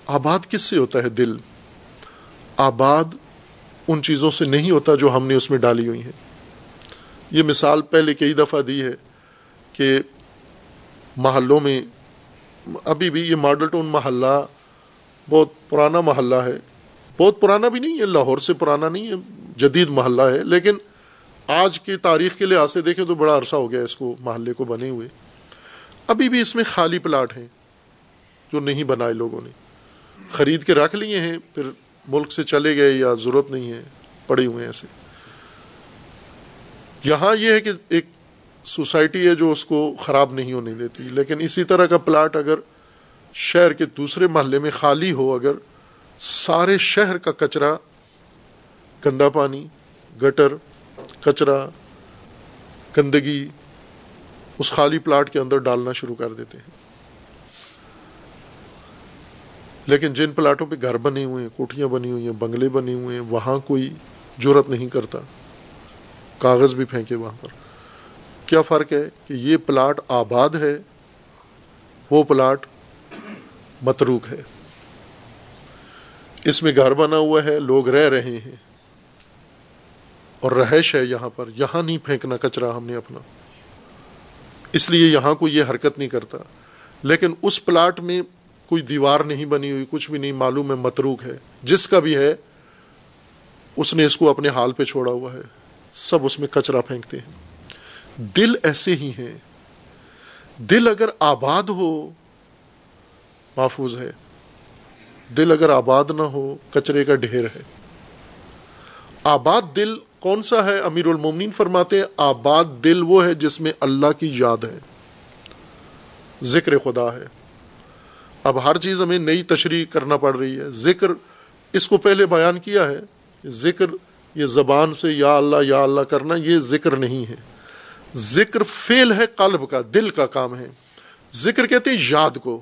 Speaker 1: آباد کس سے ہوتا ہے دل؟ آباد ان چیزوں سے نہیں ہوتا جو ہم نے اس میں ڈالی ہوئی ہیں۔ یہ مثال پہلے کئی دفعہ دی ہے کہ محلوں میں، ابھی بھی یہ ماڈل ٹاؤن محلہ بہت پرانا محلہ ہے۔ بہت پرانا بھی نہیں ہے، لاہور سے پرانا نہیں ہے، جدید محلہ ہے۔ لیکن آج کی تاریخ کے لحاظ سے دیکھیں تو بڑا عرصہ ہو گیا اس کو، محلے کو بنے ہوئے۔ ابھی بھی اس میں خالی پلاٹ ہیں جو نہیں بنائے لوگوں نے۔ خرید کے رکھ لیے ہیں، پھر ملک سے چلے گئے یا ضرورت نہیں ہے، پڑے ہوئے ہیں ایسے۔ یہاں یہ ہے کہ ایک سوسائٹی ہے جو اس کو خراب نہیں ہونے دیتی، لیکن اسی طرح کا پلاٹ اگر شہر کے دوسرے محلے میں خالی ہو، اگر سارے شہر کا کچرا، گندا پانی، گٹر، کچرا، گندگی، اس خالی پلاٹ کے اندر ڈالنا شروع کر دیتے ہیں۔ لیکن جن پلاٹوں پہ گھر بنے ہوئے ہیں کوٹیاں بنی ہوئی ہیں، بنگلے بنے ہوئے ہیں، وہاں کوئی جرت نہیں کرتا۔ کاغذ بھی پھینکے وہاں پر۔ کیا فرق ہے کہ یہ پلاٹ آباد ہے؟ وہ پلاٹ متروک ہے۔ اس میں گھر بنا ہوا ہے، لوگ رہ رہے ہیں۔ اور رہائش ہے یہاں پر۔ یہاں نہیں پھینکنا کچرا ہم نے اپنا۔ اس لیے یہاں کوئی یہ حرکت نہیں کرتا۔ لیکن اس پلاٹ میں کوئی دیوار نہیں بنی ہوئی، کچھ بھی نہیں، معلوم ہے، متروک ہے۔ جس کا بھی ہے، اس نے اس کو اپنے حال پہ چھوڑا ہوا ہے۔ سب اس میں کچرا پھینکتے ہیں۔ دل ایسے ہی ہیں۔ دل اگر آباد ہو، محفوظ ہے۔ دل اگر آباد نہ ہو، کچرے کا ڈھیر ہے۔ آباد دل کون سا ہے؟ امیر المومنین فرماتے ہیں، آباد دل وہ ہے جس میں اللہ کی یاد ہے۔ ذکر خدا ہے۔ اب ہر چیز ہمیں نئی تشریح کرنا پڑ رہی ہے۔ ذکر اس کو پہلے بیان کیا ہے۔ ذکر یہ زبان سے یا اللہ یا اللہ کرنا، یہ ذکر نہیں ہے۔ ذکر فیل ہے قلب کا، دل کا کام ہے۔ ذکر کہتے ہیں یاد کو۔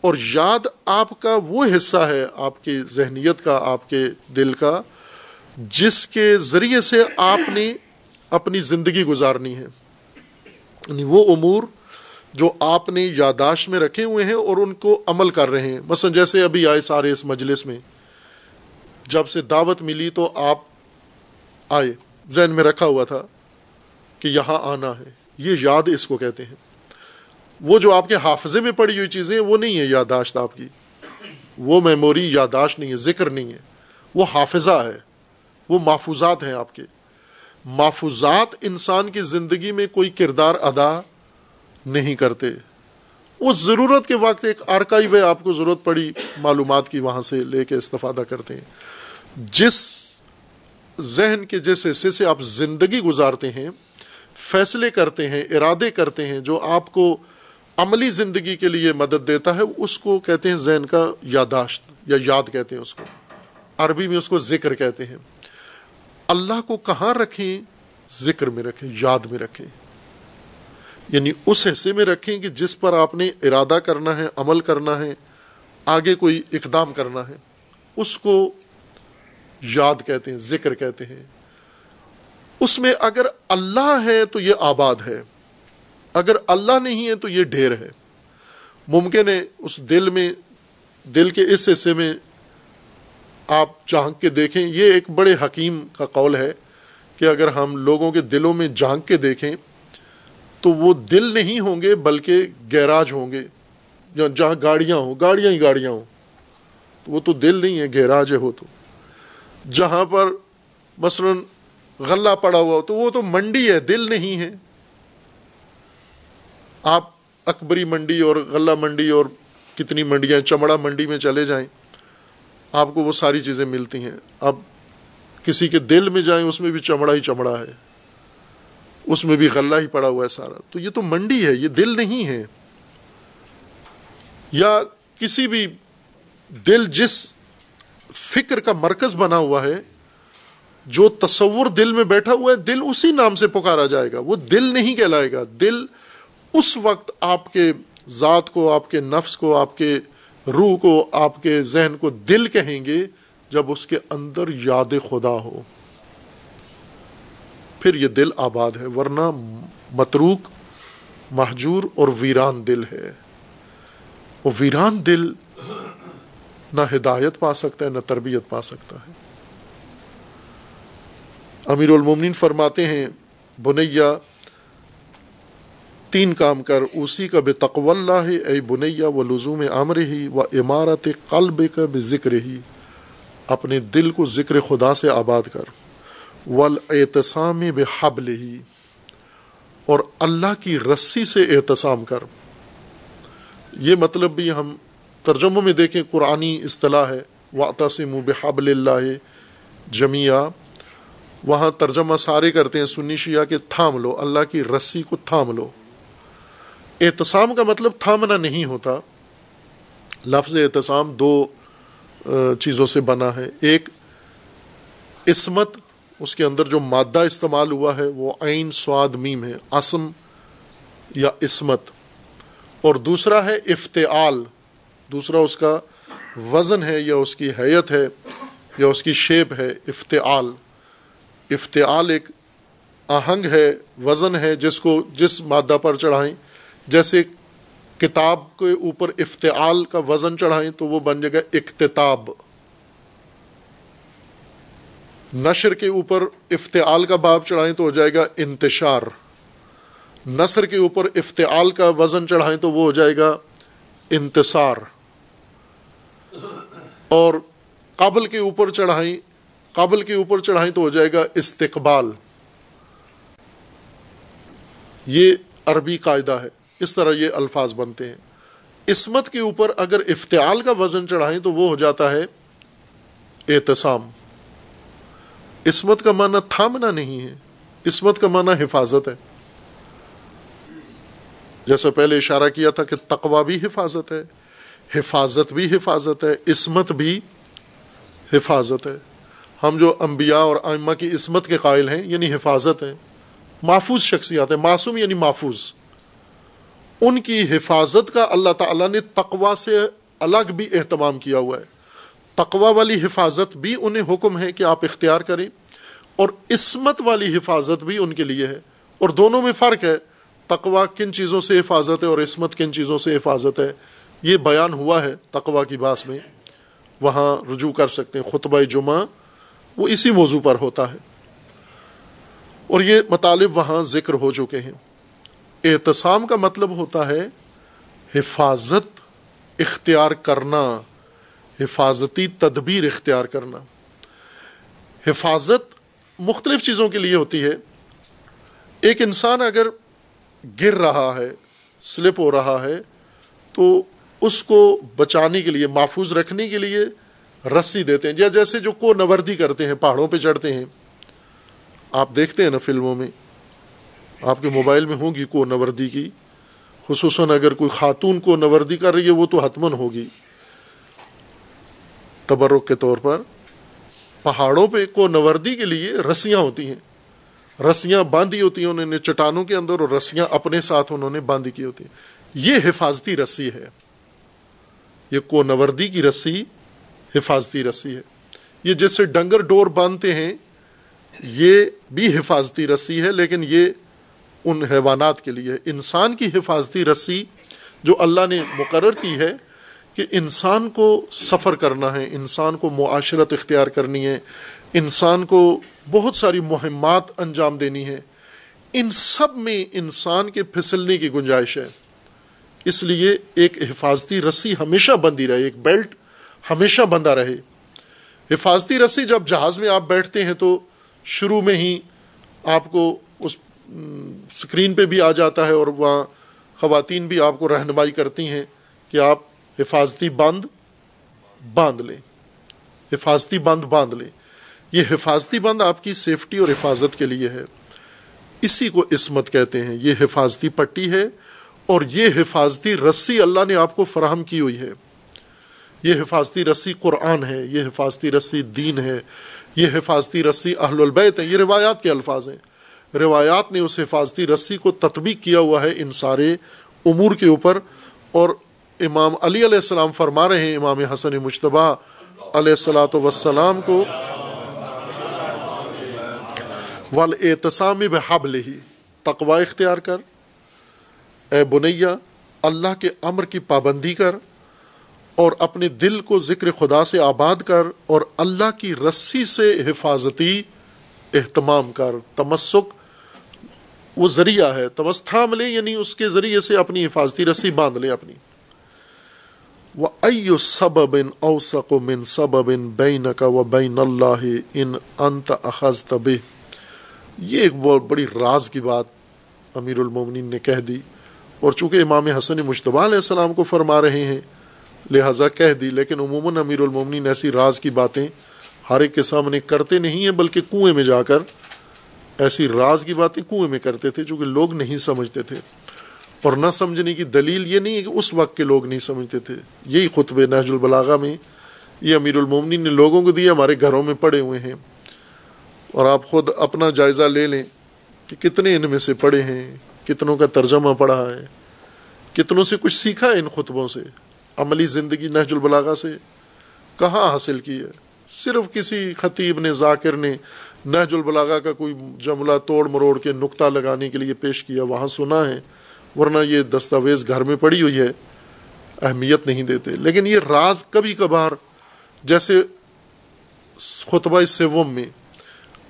Speaker 1: اور یاد آپ کا وہ حصہ ہے، آپ کی ذہنیت کا، آپ کے دل کا، جس کے ذریعے سے آپ نے اپنی زندگی گزارنی ہے۔ یعنی وہ امور جو آپ نے یاداشت میں رکھے ہوئے ہیں اور ان کو عمل کر رہے ہیں۔ مثلا جیسے ابھی آئے سارے اس مجلس میں۔ جب سے دعوت ملی تو آپ آئے۔ ذہن میں رکھا ہوا تھا کہ یہاں آنا ہے۔ یہ یاد اس کو کہتے ہیں۔ وہ جو آپ کے حافظے میں پڑی ہوئی چیزیں وہ نہیں ہے یاداشت آپ کی۔ وہ میموری یاداشت نہیں ہے، ذکر نہیں ہے۔ وہ حافظہ ہے۔ وہ محفوظات ہیں آپ کے۔ محفوظات انسان کی زندگی میں کوئی کردار ادا نہیں کرتے۔ اس ضرورت کے وقت ایک آرکائیو ہے آپ کو ضرورت پڑی، معلومات کی وہاں سے لے کے استفادہ کرتے ہیں۔ جس ذہن کے جس حصے سے آپ زندگی گزارتے ہیں، فیصلے کرتے ہیں، ارادے کرتے ہیں، جو آپ کو عملی زندگی کے لیے مدد دیتا ہے، اس کو کہتے ہیں ذہن کا یاداشت یا یاد کہتے ہیں اس کو۔ عربی میں اس کو ذکر کہتے ہیں۔ اللہ کو کہاں رکھیں؟ ذکر میں رکھیں، یاد میں رکھیں۔ یعنی اس حصے میں رکھیں کہ جس پر آپ نے ارادہ کرنا ہے، عمل کرنا ہے، آگے کوئی اقدام کرنا ہے۔ اس کو یاد کہتے ہیں، ذکر کہتے ہیں۔ اس میں اگر اللہ ہے تو یہ آباد ہے۔ اگر اللہ نہیں ہے تو یہ ڈھیر ہے۔ ممکن ہے اس دل میں، دل کے اس حصے میں آپ جھانک کے دیکھیں۔ یہ ایک بڑے حکیم کا قول ہے کہ اگر ہم لوگوں کے دلوں میں جھانک کے دیکھیں تو وہ دل نہیں ہوں گے بلکہ گیراج ہوں گے۔ جہاں گاڑیاں ہوں، گاڑیاں ہی گاڑیاں ہوں۔ وہ تو دل نہیں ہے، گیراج ہے ہو تو۔ جہاں پر مثلا غلہ پڑا ہوا ہو، تو وہ تو منڈی ہے، دل نہیں ہے۔ آپ اکبری منڈی اور غلہ منڈی اور کتنی منڈیاں، چمڑا منڈی میں چلے جائیں، آپ کو وہ ساری چیزیں ملتی ہیں۔ اب کسی کے دل میں جائیں، اس میں بھی چمڑا ہی چمڑا ہے۔ اس میں بھی غلہ ہی پڑا ہوا ہے سارا۔ تو یہ تو منڈی ہے، یہ دل نہیں ہے۔ یا کسی بھی دل جس فکر کا مرکز بنا ہوا ہے، جو تصور دل میں بیٹھا ہوا ہے، دل اسی نام سے پکارا جائے گا۔ وہ دل نہیں کہلائے گا۔ دل اس وقت آپ کے ذات کو، آپ کے نفس کو، آپ کے روح کو، آپ کے ذہن کو دل کہیں گے جب اس کے اندر یاد خدا ہو۔ پھر یہ دل آباد ہے، ورنہ متروک محجور اور ویران دل ہے۔ وہ ویران دل نہ ہدایت پا سکتا ہے، نہ تربیت پا سکتا ہے۔ امیر المومنین فرماتے ہیں، بنیا، تین کام کر اسی کا بے تقو اللہ، اے بنیا و لزوم عامر ہی و عمارت قلب کا بے ذکر ہی اپنے دل کو ذکر خدا سے آباد کر۔ ول احتسام ہی اور اللہ کی رسی سے احتسام کر۔ یہ مطلب بھی ہم ترجموں میں دیکھیں، قرآنی اصطلاح ہے واطسم بحبل اللہ جمیا وہاں ترجمہ سارے کرتے ہیں، سنی شیعہ کہ تھام لو، اللہ کی رسی کو تھام لو۔ احتسام کا مطلب تھامنا نہیں ہوتا۔ لفظ احتسام دو چیزوں سے بنا ہے۔ ایک، عصمت اس کے اندر جو مادہ استعمال ہوا ہے، وہ عین سواد میم ہے، اسم یا عصمت اور دوسرا ہے افتعال۔ دوسرا اس کا وزن ہے یا اس کی حیت ہے یا اس کی شیپ ہے، افتعال۔ افتعال ایک آہنگ ہے، وزن ہے، جس کو جس مادہ پر چڑھائیں۔ جیسے کتاب کے اوپر افتعال کا وزن چڑھائیں تو وہ بن جائے گا اقتتاب نشر کے اوپر افتعال کا باب چڑھائیں تو ہو جائے گا انتشار۔ نثر کے اوپر افتعال کا وزن چڑھائیں تو وہ ہو جائے گا انتصار۔ اور قبل کے اوپر چڑھائیں، قبل کے اوپر چڑھائیں تو ہو جائے گا استقبال۔ یہ عربی قاعدہ ہے۔ اس طرح یہ الفاظ بنتے ہیں۔ عصمت کے اوپر اگر افتعال کا وزن چڑھائیں تو وہ ہو جاتا ہے احتسام عصمت کا معنی تھامنا نہیں ہے۔ عصمت کا معنی حفاظت ہے۔ جیسا پہلے اشارہ کیا تھا کہ تقوا بھی حفاظت ہے، حفاظت بھی حفاظت ہے، عصمت بھی حفاظت ہے۔ ہم جو انبیاء اور ائمہ کی عصمت کے قائل ہیں یعنی حفاظت ہے محفوظ شخصیات ہے معصوم یعنی محفوظ۔ ان کی حفاظت کا اللہ تعالیٰ نے تقوا سے الگ بھی اہتمام کیا ہوا ہے۔ تقوا والی حفاظت بھی انہیں حکم ہے کہ آپ اختیار کریں اور عصمت والی حفاظت بھی ان کے لیے ہے اور دونوں میں فرق ہے تقوا کن چیزوں سے حفاظت ہے اور عصمت کن چیزوں سے حفاظت ہے۔ یہ بیان ہوا ہے تقوا کی باس میں۔ وہاں رجوع کر سکتے ہیں۔ خطبہ جمعہ وہ اسی موضوع پر ہوتا ہے۔ اور یہ مطالب وہاں ذکر ہو چکے ہیں۔ احتسام کا مطلب ہوتا ہے حفاظت، اختیار کرنا۔ حفاظتی تدبیر اختیار کرنا۔ حفاظت مختلف چیزوں کے لیے ہوتی ہے۔ ایک انسان اگر گر رہا ہے، سلپ ہو رہا ہے، تو اس کو بچانے کے لیے، محفوظ رکھنے کے لیے رسی دیتے ہیں۔ یا جیسے جو کو نوردی کرتے ہیں، پہاڑوں پہ چڑھتے ہیں۔ آپ دیکھتے ہیں نا فلموں میں، آپ کے موبائل میں ہوگی کو نوردی کی۔ خصوصاً اگر کوئی خاتون کو نوردی کر رہی ہے، وہ تو حتمن ہوگی۔ تبرک کے طور پر پہاڑوں پہ کو نوردی کے لیے رسیاں ہوتی ہیں۔ رسیاں باندھی ہوتی ہیں انہوں نے چٹانوں کے اندر اور رسیاں اپنے ساتھ انہوں نے باندھی کی ہوتی ہیں۔ یہ حفاظتی رسی ہے۔ یہ کو نوردی کی رسی حفاظتی رسی ہے۔ یہ جس سے ڈنگر ڈور باندھتے ہیں، یہ بھی حفاظتی رسی ہے، لیکن یہ ان حیوانات کے لیے انسان کی حفاظتی رسی جو اللہ نے مقرر کی ہے کہ انسان کو سفر کرنا ہے، انسان کو معاشرت اختیار کرنی ہے، انسان کو بہت ساری مہمات انجام دینی ہے ان سب میں انسان کے پھسلنے کی گنجائش ہے۔ اس لیے ایک حفاظتی رسی ہمیشہ بندی رہے، ایک بیلٹ ہمیشہ بندہ رہے۔ حفاظتی رسی جب جہاز میں آپ بیٹھتے ہیں تو شروع میں ہی آپ کو اس اسکرین پہ بھی آ جاتا ہے اور وہاں خواتین بھی آپ کو رہنمائی کرتی ہیں کہ آپ حفاظتی بند، باندھ لیں۔ حفاظتی بند، باندھ لیں۔ یہ حفاظتی بند آپ کی سیفٹی اور حفاظت کے لیے ہے۔ اسی کو عصمت کہتے ہیں۔ یہ حفاظتی پٹی ہے اور یہ حفاظتی رسی اللہ نے آپ کو فراہم کی ہوئی ہے۔ یہ حفاظتی رسی قرآن ہے، یہ حفاظتی رسی دین ہے، یہ حفاظتی رسی اہل البیت ہے یہ روایات کے الفاظ ہیں۔ روایات نے اس حفاظتی رسی کو تطبیق کیا ہوا ہے ان سارے امور کے اوپر اور امام علی علیہ السلام فرما رہے ہیں، امام حسن مشتبہ علیہ السلاۃ وسلام کو ول اعتصام بحب لہی تقوا اختیار کر، اے بنیا، اللہ کے امر کی پابندی کر، اور اپنے دل کو ذکر خدا سے آباد کر، اور اللہ کی رسی سے حفاظتی اہتمام کر۔ تمسک وہ ذریعہ ہے تمس تھام لے یعنی اس کے ذریعے سے اپنی حفاظتی رسی باندھ لے اپنی۔ وہ او سبب اوسق من سبب بین کا و بین اللہ ان انت اخذ طب یہ ایک بہت بڑی راز کی بات امیر المومنین نے کہہ دی۔ اور چونکہ امام حسن مشتبہ علیہ السلام کو فرما رہے ہیں، لہٰذا کہہ دی، لیکن عموماً امیر المومنین ایسی راز کی باتیں ہر ایک کے سامنے کرتے نہیں ہیں، بلکہ کنویں میں جا کر ایسی راز کی باتیں کنویں میں کرتے تھے چونکہ لوگ نہیں سمجھتے تھے۔ اور نہ سمجھنے کی دلیل یہ نہیں ہے کہ اس وقت کے لوگ نہیں سمجھتے تھے۔ یہی خطب نہج البلاغا میں، یہ امیر المومنی نے لوگوں کو دیا، ہمارے گھروں میں پڑے ہوئے ہیں۔ اور آپ خود اپنا جائزہ لے لیں کہ کتنے ان میں سے پڑھے ہیں، کتنوں کا ترجمہ پڑھا ہے، کتنوں سے کچھ سیکھا ہے ان خطبوں سے۔ عملی زندگی نہج البلاغا سے کہاں حاصل کی ہے؟ صرف کسی خطیب نے، ذاکر نے نہج البلاغا کا کوئی جملہ توڑ مروڑ کے نقطہ لگانے کے لیے پیش کیا، وہاں سنا ہے۔ ورنہ یہ دستاویز گھر میں پڑی ہوئی ہے، اہمیت نہیں دیتے۔ لیکن یہ راز کبھی کبھار جیسے خطبہ سوم میں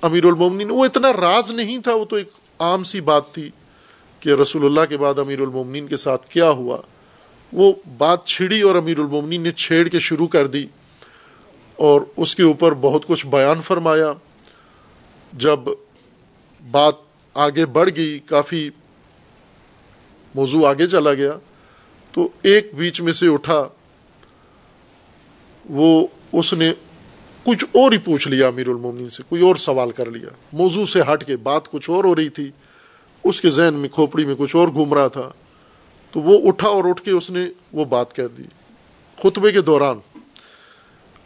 Speaker 1: امیر المومنین، وہ اتنا راز نہیں تھا، وہ تو ایک عام سی بات تھی کہ رسول اللہ کے بعد امیر المومنین کے ساتھ کیا ہوا۔ وہ بات چھڑی اور امیر المومنین نے چھیڑ کے شروع کر دی اور اس کے اوپر بہت کچھ بیان فرمایا۔ جب بات آگے بڑھ گئی، کافی موضوع آگے چلا گیا تو ایک بیچ میں سے اٹھا۔ وہ اس نے کچھ اور ہی پوچھ لیا امیر المومنین سے، کوئی اور سوال کر لیا۔ موضوع سے ہٹ کے بات کچھ اور ہو رہی تھی۔ اس کے ذہن میں کھوپڑی میں کچھ اور گھوم رہا تھا۔ تو وہ اٹھا اور اٹھ کے اس نے وہ بات کہہ دی۔ خطبے کے دوران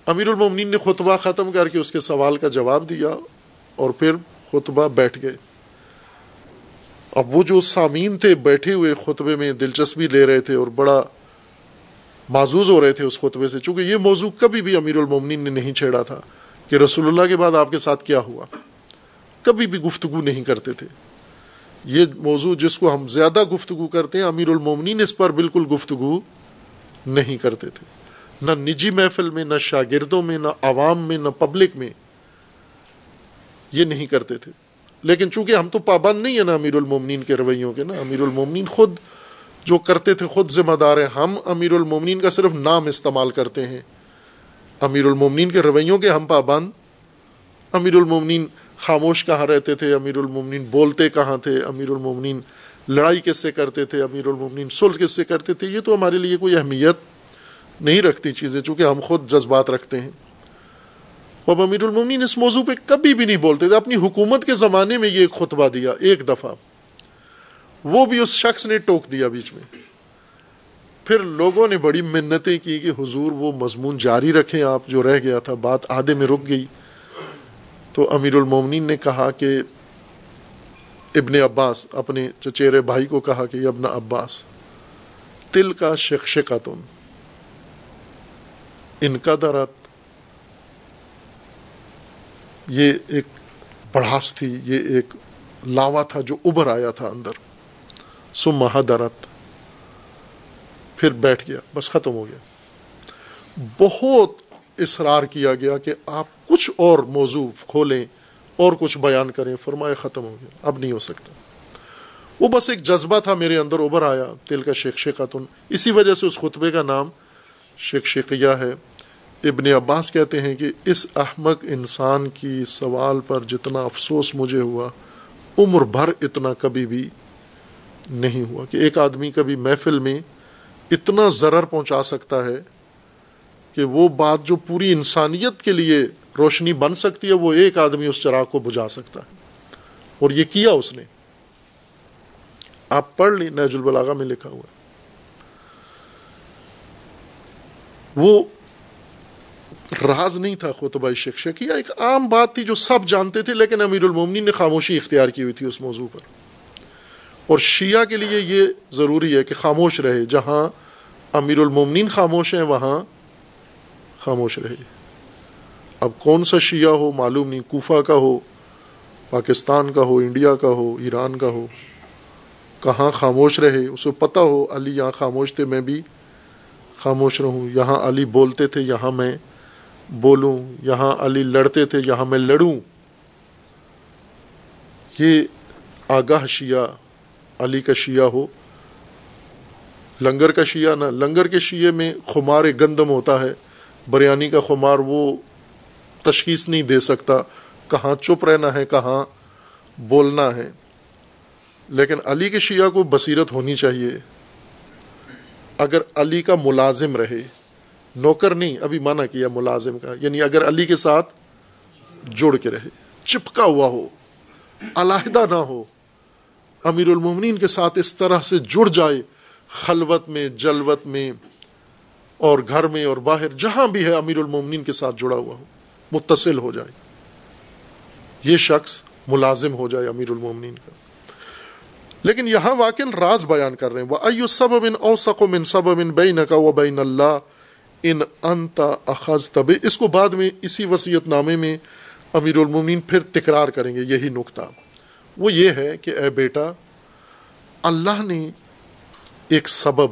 Speaker 1: امیر المومنین نے خطبہ ختم کر کے اس کے سوال کا جواب دیا اور پھر خطبہ بیٹھ گئے۔ اب وہ جو سامعین تھے بیٹھے ہوئے خطبے میں دلچسپی لے رہے تھے اور بڑا معزوز ہو رہے تھے اس خطبے سے، چونکہ یہ موضوع کبھی بھی امیر المومنین نے نہیں چھیڑا تھا کہ رسول اللہ کے بعد آپ کے ساتھ کیا ہوا۔ کبھی بھی گفتگو نہیں کرتے تھے۔ یہ موضوع جس کو ہم زیادہ گفتگو کرتے ہیں، امیر المومنین اس پر بالکل گفتگو نہیں کرتے تھے۔ نہ نجی محفل میں، نہ شاگردوں میں، نہ عوام میں، نہ پبلک میں یہ نہیں کرتے تھے۔ لیکن چونکہ ہم تو پابند نہیں ہیں نا امیر المومنین کے رویوں کے نا، امیر المومنین خود جو کرتے تھے، خود ذمہ دار ہیں۔ ہم امیر المومنین کا صرف نام استعمال کرتے ہیں۔ امیر المومنین کے رویوں کے ہم پابند۔ امیر المومنین خاموش کہاں رہتے تھے؟ امیر المومنین بولتے کہاں تھے؟ امیر المومنین لڑائی کس سے کرتے تھے؟ امیر المومنین سلح کس سے کرتے تھے؟ یہ تو ہمارے لیے کوئی اہمیت نہیں رکھتی چیزیں، چونکہ ہم خود جذبات رکھتے ہیں۔ اب امیر المومنین اس موضوع پہ کبھی بھی نہیں بولتے تھے اپنی حکومت کے زمانے میں یہ ایک خطبہ دیا، ایک دفعہ۔ وہ بھی اس شخص نے ٹوک دیا بیچ میں۔ پھر لوگوں نے بڑی منتیں کی کہ حضور وہ مضمون جاری رکھیں، آپ جو رہ گیا تھا، بات آدھے میں رک گئی۔ تو امیر المومنین نے کہا کہ ابن عباس، اپنے چچیرے بھائی کو کہا کہ ابن عباس تل کا شخش کا تم ان کا درت یہ ایک بڑھاس تھی، یہ ایک لاوا تھا جو ابھر آیا تھا اندر۔ سم مہا درت پھر بیٹھ گیا، بس ختم ہو گیا۔ بہت اصرار کیا گیا کہ آپ کچھ اور موضوع کھولیں اور کچھ بیان کریں۔ فرمایا، ختم ہو گیا، اب نہیں ہو سکتا۔ وہ بس ایک جذبہ تھا میرے اندر ابھر آیا۔ تل کا شیخ شیخاتن، اسی وجہ سے اس خطبے کا نام شیخ شیخیہ ہے۔ ابن عباس کہتے ہیں کہ اس احمق انسان کی سوال پر جتنا افسوس مجھے ہوا، عمر بھر اتنا کبھی بھی نہیں ہوا کہ ایک آدمی کبھی محفل میں اتنا ضرر پہنچا سکتا ہے کہ وہ بات جو پوری انسانیت کے لیے روشنی بن سکتی ہے، وہ ایک آدمی اس چراغ کو بجھا سکتا ہے۔ اور یہ کیا اس نے؟ آپ پڑھ لی نیج البلاغا میں لکھا ہوا وہ راز نہیں تھا خطبہ شکشہ کی ایک عام بات تھی جو سب جانتے تھے، لیکن امیر المومنی نے خاموشی اختیار کی ہوئی تھی اس موضوع پر۔ اور شیعہ کے لیے یہ ضروری ہے کہ خاموش رہے۔ جہاں امیر المومنین خاموش ہیں، وہاں خاموش رہے۔ اب کون سا شیعہ ہو معلوم نہیں، کوفہ کا ہو، پاکستان کا ہو، انڈیا کا ہو، ایران کا ہو، کہاں خاموش رہے؟ اسے پتہ ہو، علی یہاں خاموش تھے، میں بھی خاموش رہوں۔ یہاں علی بولتے تھے، یہاں میں بولوں، یہاں علی لڑتے تھے، یہاں میں لڑوں۔ یہ آگاہ شیعہ، علی کا شیعہ ہو، لنگر کا شیعہ نہ، لنگر کے شیعے میں خمار گندم ہوتا ہے۔ بریانی کا خمار وہ تشخیص نہیں دے سکتا۔ کہاں چپ رہنا ہے، کہاں بولنا ہے۔ لیکن علی کے شیعہ کو بصیرت ہونی چاہیے۔ اگر علی کا ملازم رہے نوکر نہیں، ابھی منع کیا ملازم کا۔ یعنی اگر علی کے ساتھ جڑ کے رہے، چپکا ہوا ہو، علیحدہ نہ ہو، امیر المومنین کے ساتھ اس طرح سے جڑ جائے، خلوت میں، جلوت میں، اور گھر میں اور باہر، جہاں بھی ہے، امیر المومنین کے ساتھ جڑا ہوا ہو، متصل ہو جائے۔ یہ شخص ملازم ہو جائے امیر المومنین کا۔ لیکن یہاں واقع راز بیان کر رہے ہیں۔ وہ سب من اوسق من سب من بین کا و بین اللہ ان انتا اخذ تب اس کو بعد میں اسی وسیعت نامے میں امیر المومنین پھر تکرار کریں گے، یہی نقطہ۔ وہ یہ ہے کہ اے بیٹا، اللہ نے ایک سبب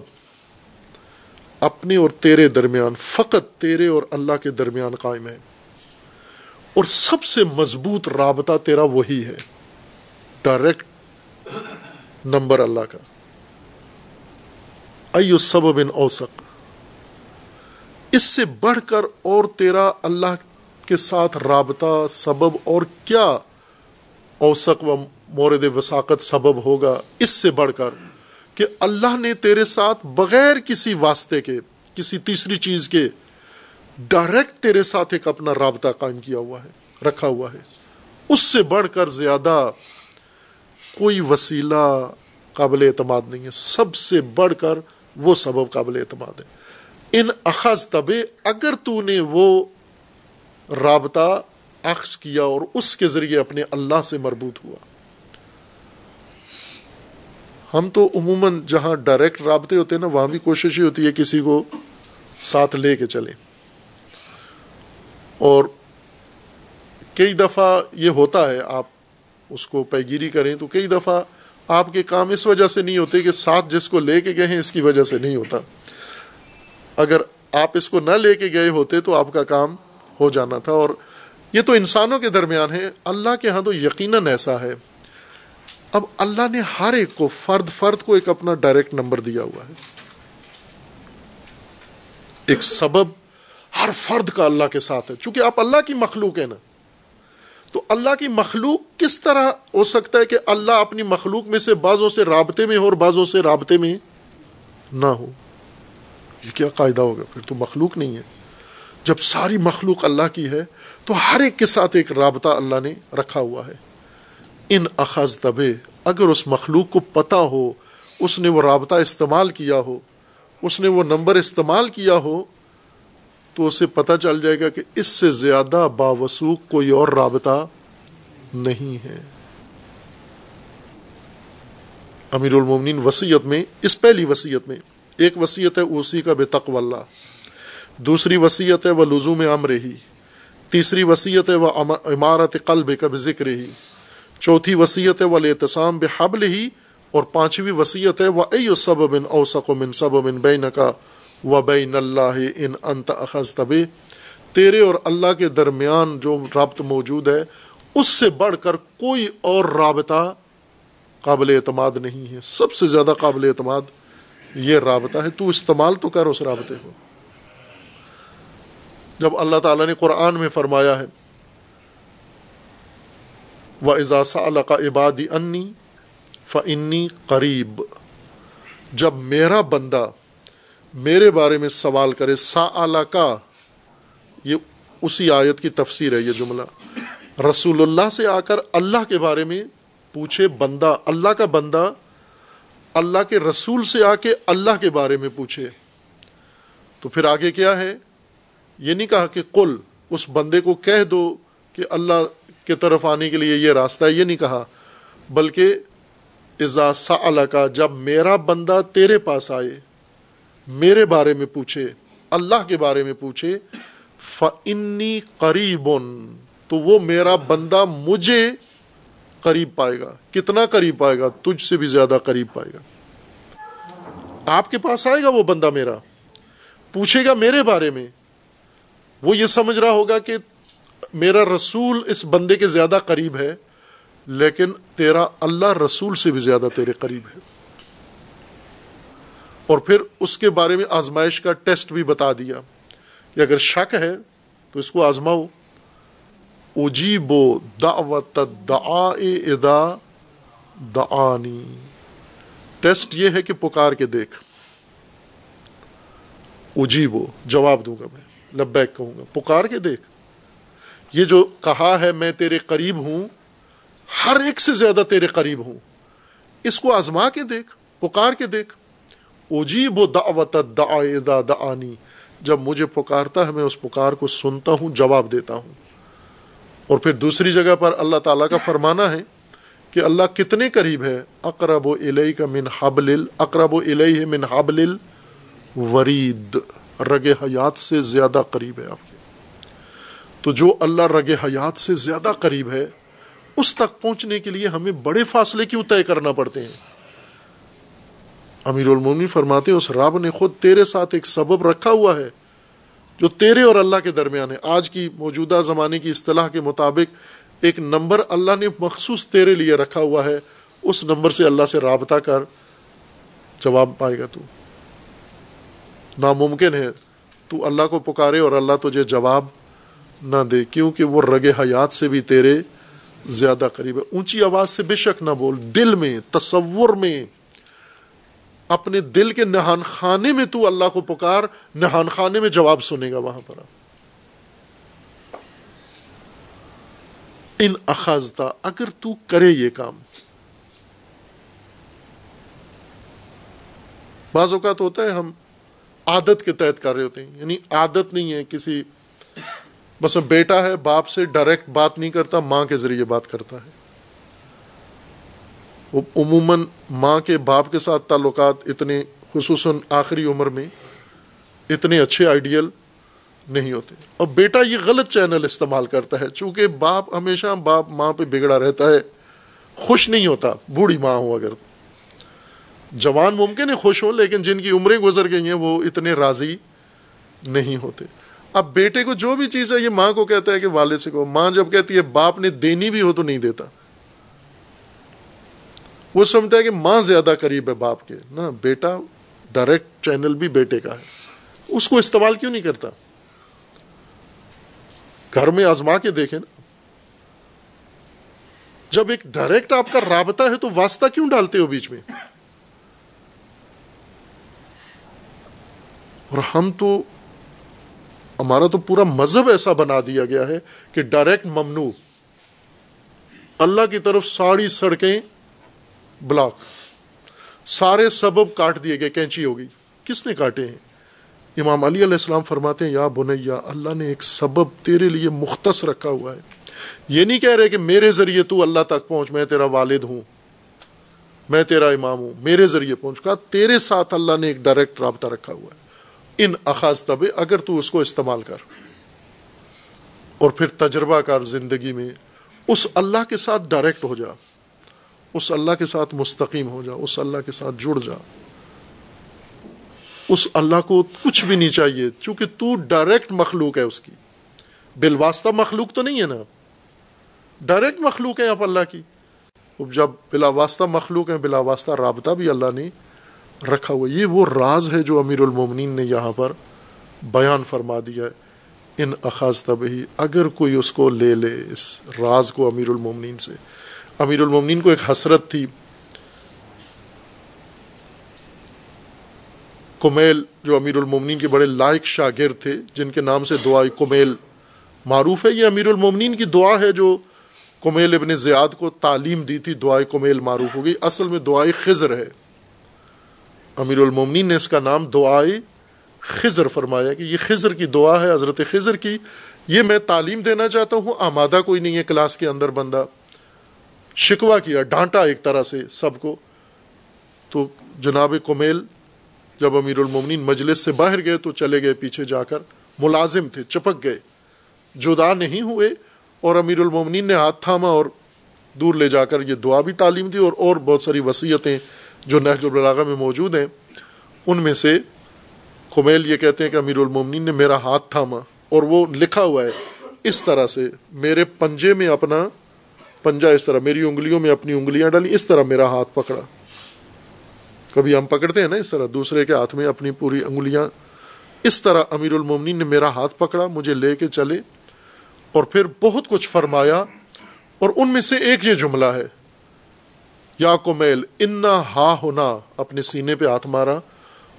Speaker 1: اپنے اور تیرے درمیان، فقط تیرے اور اللہ کے درمیان قائم ہے۔ اور سب سے مضبوط رابطہ تیرا وہی ہے۔ ڈائریکٹ نمبر اللہ کا۔ ایو سبب ان اوسق اس سے بڑھ کر اور تیرا اللہ کے ساتھ رابطہ سبب اور کیا اوسق و مورد وساقت سبب ہوگا؟ اس سے بڑھ کر کہ اللہ نے تیرے ساتھ بغیر کسی واسطے کے، کسی تیسری چیز کے ڈائریکٹ تیرے ساتھ ایک اپنا رابطہ قائم کیا ہوا ہے، رکھا ہوا ہے۔ اس سے بڑھ کر زیادہ کوئی وسیلہ قابل اعتماد نہیں ہے۔ سب سے بڑھ کر وہ سبب قابل اعتماد ہے۔ ان اخذ طبے اگر تو نے وہ رابطہ اخذ کیا اور اس کے ذریعے اپنے اللہ سے مربوط ہوا۔ ہم تو عموماً جہاں ڈائریکٹ رابطے ہوتے ہیں نا، وہاں بھی کوشش ہی ہوتی ہے کسی کو ساتھ لے کے چلے۔ اور کئی دفعہ یہ ہوتا ہے، آپ اس کو پیگیری کریں تو کئی دفعہ آپ کے کام اس وجہ سے نہیں ہوتے کہ ساتھ جس کو لے کے گئے ہیں، اس کی وجہ سے نہیں ہوتا۔ اگر آپ اس کو نہ لے کے گئے ہوتے تو آپ کا کام ہو جانا تھا اور یہ تو انسانوں کے درمیان ہے۔ اللہ کے ہاں تو یقیناً ایسا ہے۔ اب اللہ نے ہر ایک کو فرد فرد کو ایک اپنا ڈائریکٹ نمبر دیا ہوا ہے۔ ایک سبب ہر فرد کا اللہ کے ساتھ ہے۔ چونکہ آپ اللہ کی مخلوق ہے نا۔ تو اللہ کی مخلوق کس طرح ہو سکتا ہے کہ اللہ اپنی مخلوق میں سے بعضوں سے رابطے میں ہو اور بعضوں سے رابطے میں نہ ہو؟ یہ کیا قاعدہ ہوگا؟ پھر تو مخلوق نہیں ہے۔ جب ساری مخلوق اللہ کی ہے، تو ہر ایک کے ساتھ ایک رابطہ اللہ نے رکھا ہوا ہے۔ ان اخذ دبے اگر اس مخلوق کو پتا ہو، اس نے وہ رابطہ استعمال کیا ہو، اس نے وہ نمبر استعمال کیا ہو، تو اسے پتا چل جائے گا کہ اس سے زیادہ باوسوخ کوئی اور رابطہ نہیں ہے۔ امیر المومنین وسیعت میں، اس پہلی وسیعت میں ایک وسیعت ہے اسی کا بے تقو اللہ، دوسری وسیعت ہے وہ لزوم امر ہی، تیسری وسیعت ہے وہ عمارت قلب کا بے ذکر ہی، چوتھی وسیعت ہے وہ احتسام بے حبل ہی، اور پانچویں وسیعت ہے وہ ائی سب بن اوسق من سب بن بین کا و بین اللہ ان انت اخذ طبے تیرے اور اللہ کے درمیان جو رابط موجود ہے، اس سے بڑھ کر کوئی اور رابطہ قابل اعتماد نہیں ہے، سب سے زیادہ قابل اعتماد یہ رابطہ ہے، تو استعمال تو کر اس رابطے کو۔ جب اللہ تعالیٰ نے قرآن میں فرمایا ہے وہ اضاسا اللہ کا عبادی انی فنی قریب جب میرا بندہ میرے بارے میں سوال کرے سا کا یہ اسی آیت کی تفسیر ہے، یہ جملہ۔ رسول اللہ سے آ کر اللہ کے بارے میں پوچھے، بندہ، اللہ کا بندہ اللہ کے رسول سے آ کے اللہ کے بارے میں پوچھے۔ تو پھر آگے کیا ہے؟ یہ نہیں کہا کہ کل اس بندے کو کہہ دو کہ اللہ کی طرف آنے کے لیے یہ راستہ ہے، یہ نہیں کہا۔ بلکہ ازا سا کا جب میرا بندہ تیرے پاس آئے، میرے بارے میں پوچھے، اللہ کے بارے میں پوچھے فنی قریب تو وہ میرا بندہ مجھے قریب پائے گا۔ کتنا قریب پائے گا؟ تجھ سے بھی زیادہ قریب پائے گا۔ آپ کے پاس آئے گا وہ بندہ میرا۔ پوچھے گا میرے بارے میں۔ وہ یہ سمجھ رہا ہوگا کہ میرا رسول اس بندے کے زیادہ قریب ہے، لیکن تیرا اللہ رسول سے بھی زیادہ تیرے قریب ہے۔ اور پھر اس کے بارے میں آزمائش کا ٹیسٹ بھی بتا دیا۔ کہ اگر شک ہے تو اس کو آزماؤ۔ اجیب دعوت دعا ادا دعانی۔ ٹیسٹ یہ ہے کہ پکار کے دیکھ۔ اجیب جواب دوں گا میں، لبیک کہوں گا۔ پکار کے دیکھ۔ یہ جو کہا ہے میں تیرے قریب ہوں، ہر ایک سے زیادہ تیرے قریب ہوں۔ اس کو آزما کے دیکھ، پکار کے دیکھ۔ اجیب و دعوت دا دعانی۔ جب مجھے پکارتا ہے، میں اس پکار کو سنتا ہوں، جواب دیتا ہوں۔ اور پھر دوسری جگہ پر اللہ تعالیٰ کا فرمانا ہے کہ اللہ کتنے قریب ہے؟ اقرب و الہی کا من حبل اقرب و الہی من حبل ورید۔ رگ حیات سے زیادہ قریب ہے آپ کے۔ تو جو اللہ رگ حیات سے زیادہ قریب ہے، اس تک پہنچنے کے لیے ہمیں بڑے فاصلے کیوں طے کرنا پڑتے ہیں؟ امیر المومنی فرماتے ہیں، اس رب نے خود تیرے ساتھ ایک سبب رکھا ہوا ہے جو تیرے اور اللہ کے درمیان ہے۔ آج کی موجودہ زمانے کی اصطلاح کے مطابق ایک نمبر اللہ نے مخصوص تیرے لیے رکھا ہوا ہے۔ اس نمبر سے اللہ سے رابطہ کر۔ جواب پائے گا تو۔ ناممکن ہے۔ تو اللہ کو پکارے اور اللہ تجھے جواب نہ دے۔ کیونکہ وہ رگ حیات سے بھی تیرے زیادہ قریب ہے۔ اونچی آواز سے بے شک نہ بول۔ دل میں، تصور میں۔ اپنے دل کے نہان خانے میں تو اللہ کو پکار، نہان خانے میں جواب سنے گا وہاں پر۔ ان اخذتا اگر تو کرے یہ کام۔ بعض اوقات ہوتا ہے ہم عادت کے تحت کر رہے ہوتے ہیں یعنی عادت نہیں ہے کسی، بس بیٹا ہے، باپ سے ڈائریکٹ بات نہیں کرتا، ماں کے ذریعے بات کرتا ہے۔ عموماً ماں کے باپ کے ساتھ تعلقات اتنے خصوصاً آخری عمر میں اتنے اچھے آئیڈیل نہیں ہوتے۔ اور بیٹا یہ غلط چینل استعمال کرتا ہے۔ چونکہ باپ ہمیشہ باپ ماں پہ بگڑا رہتا ہے، خوش نہیں ہوتا، بوڑھی ماں ہو اگر۔ جوان ممکن ہے خوش ہو لیکن جن کی عمریں گزر گئی ہیں وہ اتنے راضی نہیں ہوتے۔ اب بیٹے کو جو بھی چیز ہے، یہ ماں کو کہتا ہے کہ والد سے کو ماں جب کہتی ہے باپ نے دینی بھی ہو تو نہیں دیتا۔ وہ سمجھتا ہے کہ ماں زیادہ قریب ہے باپ کے۔ نا بیٹا ڈائریکٹ چینل بھی بیٹے کا ہے۔ اس کو استعمال کیوں نہیں کرتا؟ گھر میں آزما کے دیکھیں نا۔ جب ایک ڈائریکٹ آپ کا رابطہ ہے تو واسطہ کیوں ڈالتے ہو بیچ میں؟ اور ہم تو، ہمارا تو پورا مذہب ایسا بنا دیا گیا ہے کہ ڈائریکٹ ممنوع۔ اللہ کی طرف ساری سڑکیں بلاک۔ سارے سبب کاٹ دیے گئے، کینچی ہوگی کس نے کاٹے ہیں؟ امام علی علیہ السلام فرماتے ہیں، یا بنیا اللہ نے ایک سبب تیرے لیے مختص رکھا ہوا ہے۔ یہ نہیں کہہ رہے کہ میرے ذریعے تو اللہ تک پہنچ، میں تیرا والد ہوں، میں تیرا امام ہوں، میرے ذریعے پہنچ۔ کا تیرے ساتھ اللہ نے ایک ڈائریکٹ رابطہ رکھا ہوا ہے۔ ان اخاذ طبے اگر تو اس کو استعمال کر۔ اور پھر تجربہ کر زندگی میں اس اللہ کے ساتھ ڈائریکٹ ہو جا۔ اس اللہ کے ساتھ مستقیم ہو جا، اس اللہ کے ساتھ جڑ جا۔ اس اللہ کو کچھ بھی نہیں چاہیے، چونکہ تو ڈائریکٹ مخلوق ہے اس کی۔ بالواسطہ مخلوق تو نہیں ہے نا۔ ڈائریکٹ مخلوق ہے آپ اللہ کی۔ جب بلا واسطہ مخلوق ہیں بلا واسطہ رابطہ بھی اللہ نے رکھا ہوا یہ وہ راز ہے جو امیر المومنین نے یہاں پر بیان فرما دیا ہے۔ ان اخاذ طبی اگر کوئی اس کو لے لے، اس راز کو امیر المومنین سے امیر المومنین کو ایک حسرت تھی۔ کمیل جو امیر المومنین کے بڑے لائق شاگرد تھے، جن کے نام سے دعا کمیل معروف ہے، یہ امیر المومنین کی دعا ہے جو کمیل ابن زیاد کو تعلیم دی تھی دعائے کمیل معروف ہو گئی۔ اصل میں دعائے خزر ہے۔ امیر المومنین نے اس کا نام دعائے خزر فرمایا کہ یہ خزر کی دعا ہے، حضرت خزر کی۔ یہ میں تعلیم دینا چاہتا ہوں، آمادہ کوئی نہیں ہے کلاس کے اندر بندہ۔ شکوا کیا، ڈانٹا ایک طرح سے سب کو۔ تو جناب کمیل جب امیر المومنین مجلس سے باہر گئے تو چلے گئے پیچھے جا کر، ملازم تھے، چپک گئے۔ جدا نہیں ہوئے اور امیر المومنین نے ہاتھ تھاما اور دور لے جا کر یہ دعا بھی تعلیم دی اور اور بہت ساری وصیتیں جو نہج البلاغہ میں موجود ہیں، ان میں سے کمیل یہ کہتے ہیں کہ امیر المومنین نے میرا ہاتھ تھاما اور وہ لکھا ہوا ہے، اس طرح سے میرے پنجے میں اپنا پنجا اس طرح میری انگلیوں میں اپنی انگلیاں ڈالی، اس طرح میرا ہاتھ پکڑا۔ کبھی ہم پکڑتے ہیں نا اس طرح، دوسرے کے ہاتھ میں اپنی پوری انگلیاں۔ اس طرح امیر المومنین نے میرا ہاتھ پکڑا، مجھے لے کے چلے اور پھر بہت کچھ فرمایا۔ اور ان میں سے ایک یہ جملہ ہے، یا کومیل انا ہا ہونا اپنے سینے پہ ہاتھ مارا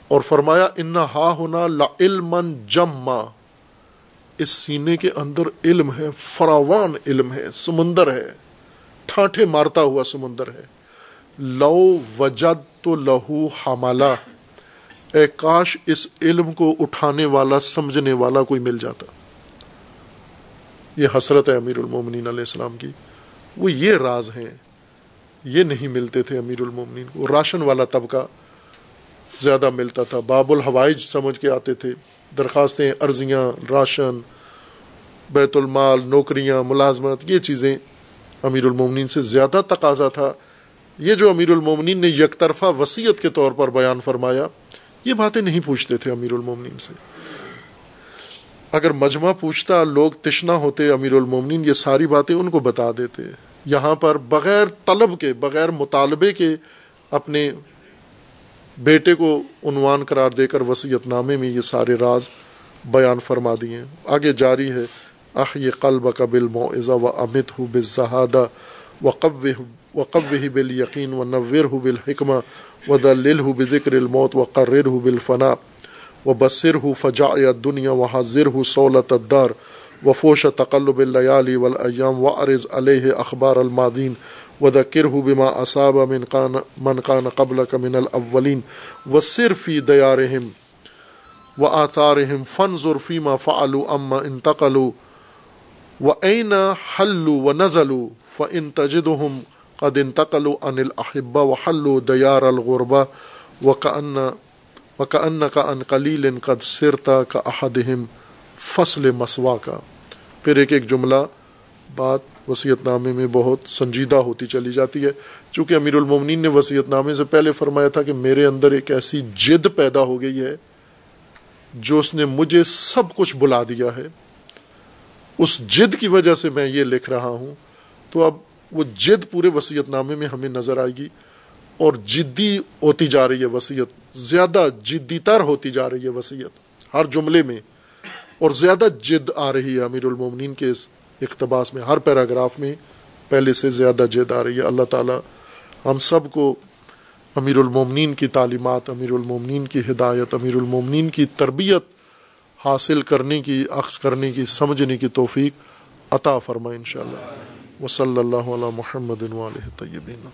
Speaker 1: اور فرمایا، انا ہا ہونا لا علم جما۔ اس سینے کے اندر علم ہے، فراوان علم ہے، سمندر ہے۔ ٹھانٹے مارتا ہوا سمندر ہے۔ لو وجد تو لہو حامالہ اے کاش اس علم کو اٹھانے والا، سمجھنے والا کوئی مل جاتا۔ یہ حسرت ہے امیر المومنین علیہ السلام کی۔ وہ یہ راز ہیں۔ یہ نہیں ملتے تھے امیر المومنین کو۔ راشن والا طبقہ زیادہ ملتا تھا۔ باب الحوائج سمجھ کے آتے تھے۔ درخواستیں، عرضیاں، راشن، بیت المال، نوکریاں، ملازمت، یہ چیزیں امیر المومنین سے زیادہ تقاضا تھا۔ یہ جو امیر المومنین نے یک طرفہ وسیعت کے طور پر بیان فرمایا، یہ باتیں نہیں پوچھتے تھے امیر المومنین سے۔ اگر مجمع پوچھتا، لوگ تشنا ہوتے امیر المومنین یہ ساری باتیں ان کو بتا دیتے۔ یہاں پر بغیر طلب کے، بغیر مطالبے کے اپنے بیٹے کو عنوان قرار دے کر وسیعت نامے میں یہ سارے راز بیان فرما دیے۔ آگے جاری ہے۔ اخ یہ قلب قبل معزہ و امت ہو بزہادہ و قو وقب بال یقین و نور ہو بالحکمہ و دل ہو بذکر الموت و قرر ہو بالفنا و بصر ہو فجا دنیا و حاضر ہو سولت الدار وفوش تقلب اللیالی والایام وعرض علیہ اخبار المادین وذکرہ بما اصاب من قان من قان قبلک من الاولین وسر فی دیارہم وآثارہم فانظر فیما فعلوا اما انتقلوا وأين حلوا ونزلوا فإن تجدهم قد انتقلوا عن الأحبة وحلوا ديار الغربة وكأن وكأنك عن قليل قد سرت كأحدهم فصل مسوا کا پھر ایک ایک جملہ، بات وسیعت نامے میں بہت سنجیدہ ہوتی چلی جاتی ہے۔ چونکہ امیر المومنین نے وسیعت نامے سے پہلے فرمایا تھا کہ میرے اندر ایک ایسی جد پیدا ہو گئی ہے جو اس نے مجھے سب کچھ بلا دیا ہے۔ اس جد کی وجہ سے میں یہ لکھ رہا ہوں، تو اب وہ جد پورے وسیعت نامے میں ہمیں نظر آئے گی اور جدی ہوتی جا رہی ہے وسیعت زیادہ جدی تر ہوتی جا رہی ہے وسیعت ہر جملے میں، اور زیادہ جد آ رہی ہے امیر المومنین کے اس اقتباس میں، ہر پیراگراف میں پہلے سے زیادہ جد آ رہی ہے۔ اللہ تعالی ہم سب کو امیر المومنین کی تعلیمات، امیر المومنین کی ہدایت، امیر المومنین کی تربیت حاصل کرنے کی، عکس کرنے کی، سمجھنے کی توفیق عطا فرمائے انشاءاللہ۔ وصلی اللہ علیہ محمد طیبین